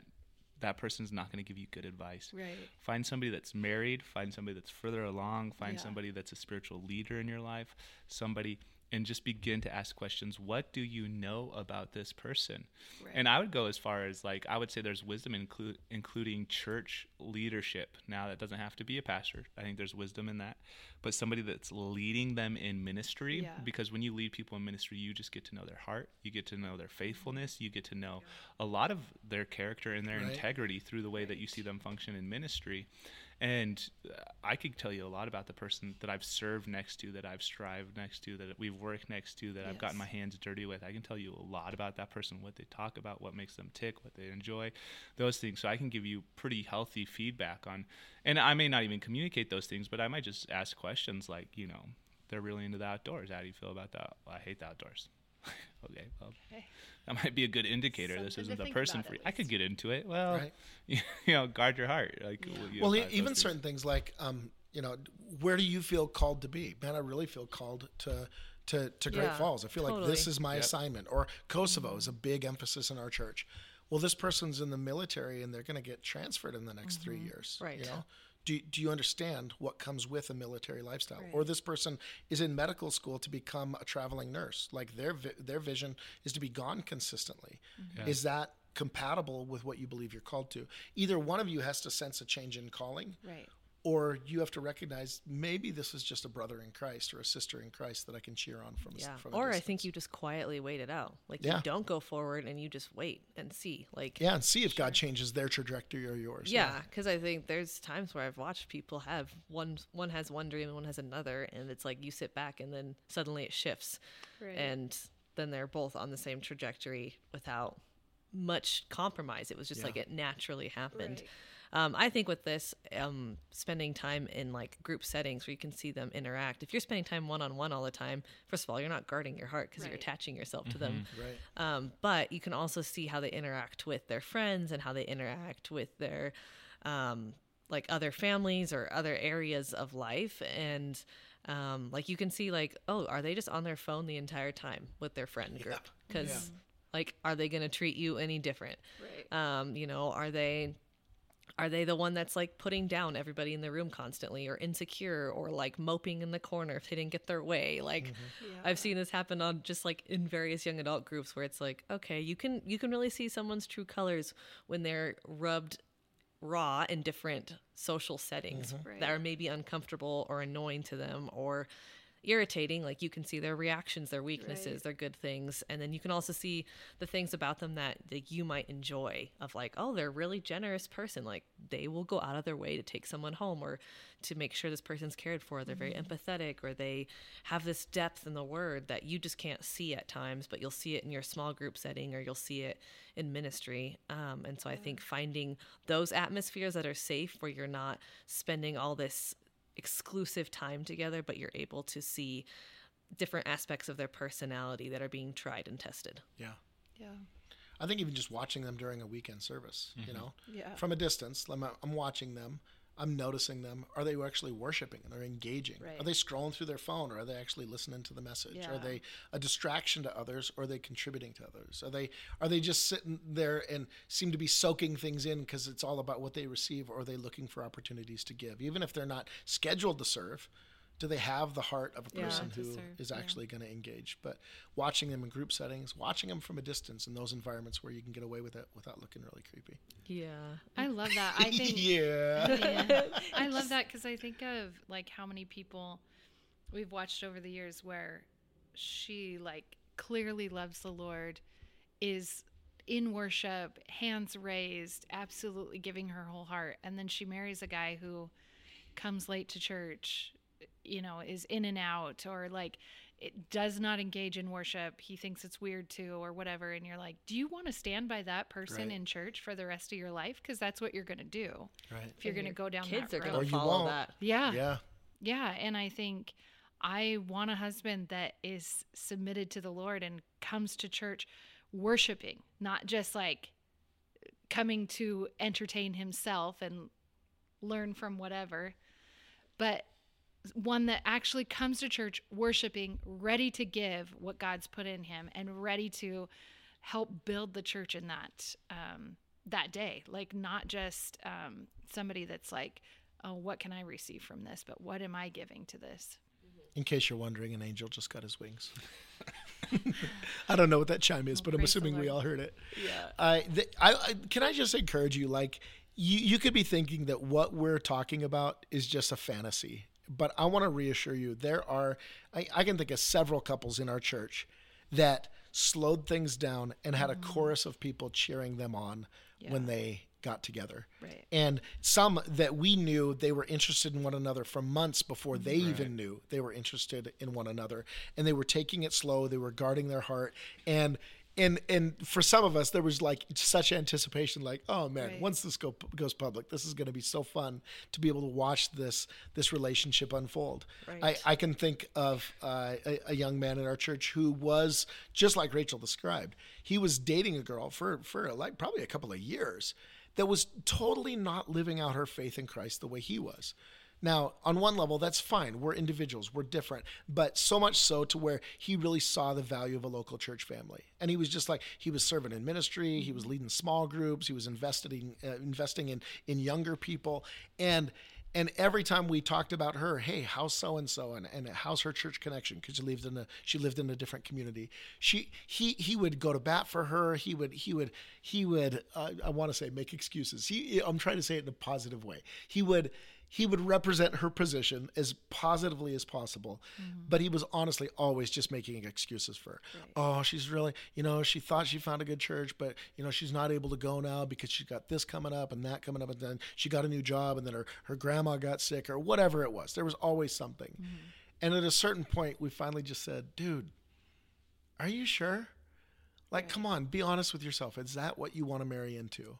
Speaker 3: That person's not going to give you good advice.
Speaker 2: Right.
Speaker 3: Find somebody that's married, find somebody that's further along, find
Speaker 2: Yeah.
Speaker 3: somebody that's a spiritual leader in your life, somebody and just begin to ask questions. What do you know about this person?
Speaker 2: Right.
Speaker 3: And I would go as far as like I would say there's wisdom inclu- including church leadership. Now that doesn't have to be a pastor. I think there's wisdom in that, but somebody that's leading them in ministry
Speaker 2: Yeah.
Speaker 3: because when you lead people in ministry, you just get to know their heart, you get to know their mm-hmm. faithfulness, you get to know a lot of their character and their
Speaker 1: Right.
Speaker 3: integrity through the way that you see them function in ministry. And uh, I could tell you a lot about the person that I've served next to, that I've strived next to, that we've worked next to, that I've gotten my hands dirty with. I can tell you a lot about that person, what they talk about, what makes them tick, what they enjoy, those things. So I can give you pretty healthy feedback on, and I may not even communicate those things, but I might just ask questions like, you know, they're really into the outdoors. How do you feel about that? Well, I hate the outdoors. Okay, well,
Speaker 2: Okay.
Speaker 3: that might be a good indicator. this
Speaker 2: Something to
Speaker 3: isn't the person for you. I could get into it. Well,
Speaker 1: Right.
Speaker 3: you know, guard your heart. Like,
Speaker 2: Yeah.
Speaker 3: will you
Speaker 1: well even certain things like um, you know where do you feel called to be man i really feel called to to, to great
Speaker 4: Yeah,
Speaker 1: falls i feel like this is my
Speaker 3: Yep.
Speaker 1: assignment or kosovo is a big emphasis in our church well this person's in the military and they're going to get transferred in the next three years
Speaker 4: Right.
Speaker 1: you know do, do you understand what comes with a military lifestyle? Or this person is in medical school to become a traveling nurse. Like their vi- their vision is to be gone consistently.
Speaker 3: Yeah.
Speaker 1: is that compatible with what you believe you're called to? Either one of you has to sense a change in calling
Speaker 2: Right.
Speaker 1: Or you have to recognize maybe this is just a brother in Christ or a sister in Christ that I can cheer on from. a s-
Speaker 4: Yeah.
Speaker 1: From
Speaker 4: Or I think you just quietly wait it out. Like
Speaker 1: Yeah.
Speaker 4: you don't go forward and you just wait and see. Like
Speaker 1: Yeah, and see if God changes their trajectory or yours.
Speaker 4: Yeah, because I think there's times where I've watched people have one one has one dream and one has another, and it's like you sit back and then suddenly it shifts,
Speaker 2: Right.
Speaker 4: and then they're both on the same trajectory without much compromise. It was just
Speaker 1: Yeah.
Speaker 4: like it naturally happened.
Speaker 2: Right.
Speaker 4: Um, I think with this, um, spending time in like group settings where you can see them interact. If you're spending time one on one all the time, first of all, you're not guarding your heart because you're attaching yourself to them.
Speaker 1: Right.
Speaker 4: Um, but you can also see how they interact with their friends and how they interact with their um, like other families or other areas of life. And Um, like you can see, like, oh, are they just on their phone the entire time with their friend group? Because,
Speaker 1: Yeah.
Speaker 4: like, are they going to treat you any different?
Speaker 2: Right.
Speaker 4: Um, you know, are they are they the one that's like putting down everybody in the room constantly or insecure or like moping in the corner if they didn't get their way like mm-hmm.
Speaker 2: Yeah.
Speaker 4: i've seen this happen on just like in various young adult groups where it's like okay you can you can really see someone's true colors when they're rubbed raw in different social settings mm-hmm.
Speaker 2: Right.
Speaker 4: that are maybe uncomfortable or annoying to them or irritating like you can see their reactions their weaknesses
Speaker 2: Right.
Speaker 4: their good things and then you can also see the things about them that, that you might enjoy of like oh they're a really generous person like they will go out of their way to take someone home or to make sure this person's cared for they're very empathetic or they have this depth in the word that you just can't see at times but you'll see it in your small group setting or you'll see it in ministry um, and so i think finding those atmospheres that are safe where you're not spending all this exclusive time together but you're able to see different aspects of their personality that are being tried and tested
Speaker 1: Yeah.
Speaker 2: yeah.
Speaker 1: I think even just watching them during a weekend service, you mm-hmm. know,
Speaker 2: Yeah.
Speaker 1: from a distance, I'm, I'm watching them. I'm noticing them. Are they actually worshiping and they're engaging? Are they scrolling through their phone or are they actually listening to the message? Are they a distraction to others or are they contributing to others? Are they are they just sitting there and seem to be soaking things in because it's all about what they receive or are they looking for opportunities to give? Even if they're not scheduled to serve, do they have the heart of a person
Speaker 2: to
Speaker 1: who is
Speaker 2: serve, yeah.
Speaker 1: actually going to engage? But watching them in group settings, watching them from a distance in those environments where you can get away with it without looking really creepy.
Speaker 4: yeah
Speaker 2: I love that. I think
Speaker 1: yeah.
Speaker 2: Yeah. I love that because I think of like how many people we've watched over the years where she like clearly loves the Lord, is in worship, hands raised, absolutely giving her whole heart, and then she marries a guy who comes late to church, you know, is in and out, or like it does not engage in worship. He thinks it's weird too, or whatever. And you're like, do you want to stand by that person
Speaker 1: Right.
Speaker 2: in church for the rest of your life? Because that's what you're going to do
Speaker 1: Right.
Speaker 2: if you're going to go down
Speaker 4: kids
Speaker 2: that
Speaker 4: are
Speaker 2: road.
Speaker 4: going to follow
Speaker 1: won't.
Speaker 4: that
Speaker 2: yeah, yeah,
Speaker 1: Yeah.
Speaker 2: And I think I want a husband that is submitted to the Lord and comes to church worshiping, not just like coming to entertain himself and learn from whatever, but one that actually comes to church worshiping, ready to give what God's put in him and ready to help build the church in that um, that day. Like not just um, somebody that's like, oh, what can I receive from this? But what am I giving to this?
Speaker 1: In case you're wondering, an angel just got his wings. I don't know what that chime is, but I'm assuming we all heard it.
Speaker 4: yeah
Speaker 1: I, th- I, I can I just encourage you, like you, you could be thinking that what we're talking about is just a fantasy, but I want to reassure you, there are I, I can think of several couples in our church that slowed things down and had a mm-hmm. chorus of people cheering them on when they got together.
Speaker 2: Right.
Speaker 1: And some that we knew they were interested in one another for months before they even knew they were interested in one another. And they were taking it slow, they were guarding their heart. And and and for some of us there was like such anticipation like oh man
Speaker 2: Right.
Speaker 1: once this go, goes public this is going to be so fun to be able to watch this this relationship unfold
Speaker 4: Right.
Speaker 1: I, I can think of uh, a, a young man in our church who was just like rachel described he was dating a girl for for like probably a couple of years that was totally not living out her faith in christ the way he was now, on one level, that's fine. We're individuals, we're different, but so much so to where he really saw the value of a local church family. And he was just like he was serving in ministry, he was leading small groups, he was investing uh, investing in in younger people, and and every time we talked about her, hey, how's so and so, and how's her church connection? Because she lived in a she lived in a different community. She he he would go to bat for her. He would he would he would uh, I want to say make excuses. He I'm trying to say it in a positive way. He would he would represent her position as positively as possible. Mm-hmm. But he was honestly always just making excuses for her. Oh she's really you know she thought she found a good church but you know she's not able to go now because she's got this coming up and that coming up and then she got a new job and then her, her grandma got sick or whatever it was. There was always something. Mm-hmm. And at a certain point we finally just said dude are you sure? Like come on be honest with yourself. Is that what you want to marry into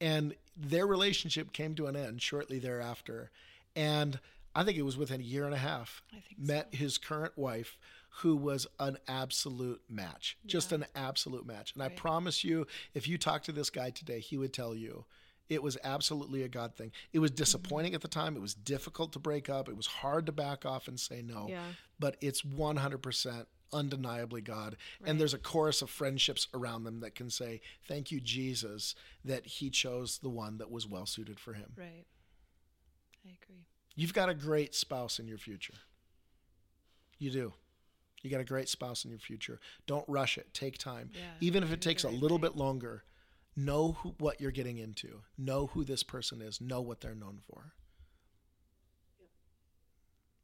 Speaker 1: and their relationship came to an end shortly thereafter and i think it was within a year and a half
Speaker 2: I think
Speaker 1: met his current wife who was an absolute match just an absolute match and i promise you if you talk to this guy today he would tell you It was absolutely a God thing. It was mm-hmm. disappointing at the time. It was difficult to break up. It was hard to back off and say no.
Speaker 4: Yeah.
Speaker 1: But it's 100% undeniably God.
Speaker 2: Right.
Speaker 1: And there's a chorus of friendships around them that can say, Thank you, Jesus, that He chose the one that was well suited for Him.
Speaker 2: Right. I agree.
Speaker 1: You've got a great spouse in your future. You do. You got a great spouse in your future. Don't rush it. Take time.
Speaker 2: Yeah,
Speaker 1: Even if it takes a little
Speaker 2: right.
Speaker 1: bit longer, know who, what you're getting into. Know who this person is. Know what they're known for.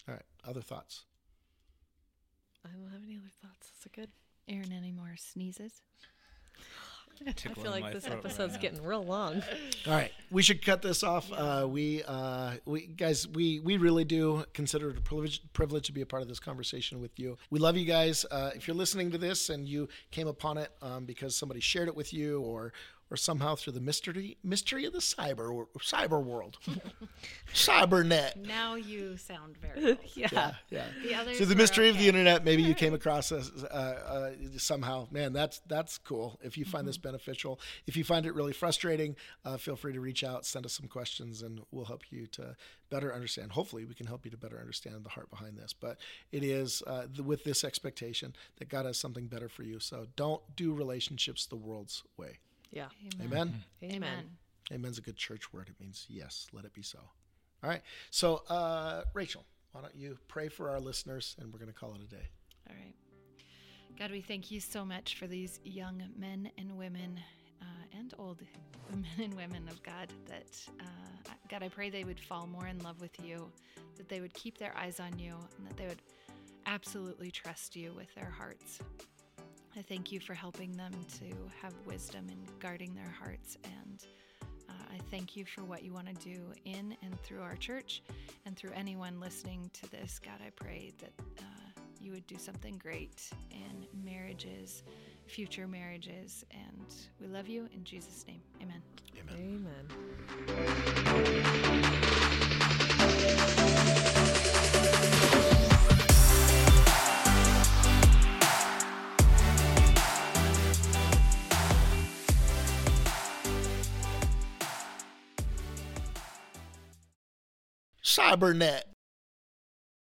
Speaker 1: All right. Other thoughts?
Speaker 4: I don't have any other thoughts. That's a good.
Speaker 2: Aaron, any more sneezes?
Speaker 4: I feel like this
Speaker 3: throat right
Speaker 4: episode's getting real long.
Speaker 1: All right, we should cut this off. Uh, we, uh, we guys, we we really do consider it a privilege, privilege to be a part of this conversation with you. We love you guys. Uh, if you're listening to this and you came upon it um, because somebody shared it with you, or or somehow through the mystery mystery of the cyber cyber world, cybernet.
Speaker 2: Now you sound very old.
Speaker 1: Yeah, yeah.
Speaker 2: The others
Speaker 1: Through the
Speaker 2: were
Speaker 1: mystery of the internet, maybe you came across us uh, uh, somehow. Man, that's that's cool. If you find this
Speaker 2: Mm-hmm.
Speaker 1: beneficial, if you find it really frustrating, uh, feel free to reach out, send us some questions, and we'll help you to better understand. Hopefully, we can help you to better understand the heart behind this. But it is uh, th- with this expectation that God has something better for you. So don't do relationships the world's way.
Speaker 4: Yeah.
Speaker 1: Amen.
Speaker 4: Amen.
Speaker 2: Amen.
Speaker 1: Amen's a good church word. It means yes, let it be so. All right. So, uh, Rachel, why don't you pray for our listeners and we're going to call it a day.
Speaker 2: All right. God, we thank you so much for these young men and women uh, and old men and women of God that, uh, God, I pray they would fall more in love with you, that they would keep their eyes on you, and that they would absolutely trust you with their hearts. I thank you for helping them to have wisdom in guarding their hearts. And uh, I thank you for what you want to do in and through our church and through anyone listening to this. God, I pray that uh, you would do something great in marriages, future marriages. And we love you in Jesus' name. Amen.
Speaker 1: Amen.
Speaker 4: Amen.
Speaker 1: Cybernet.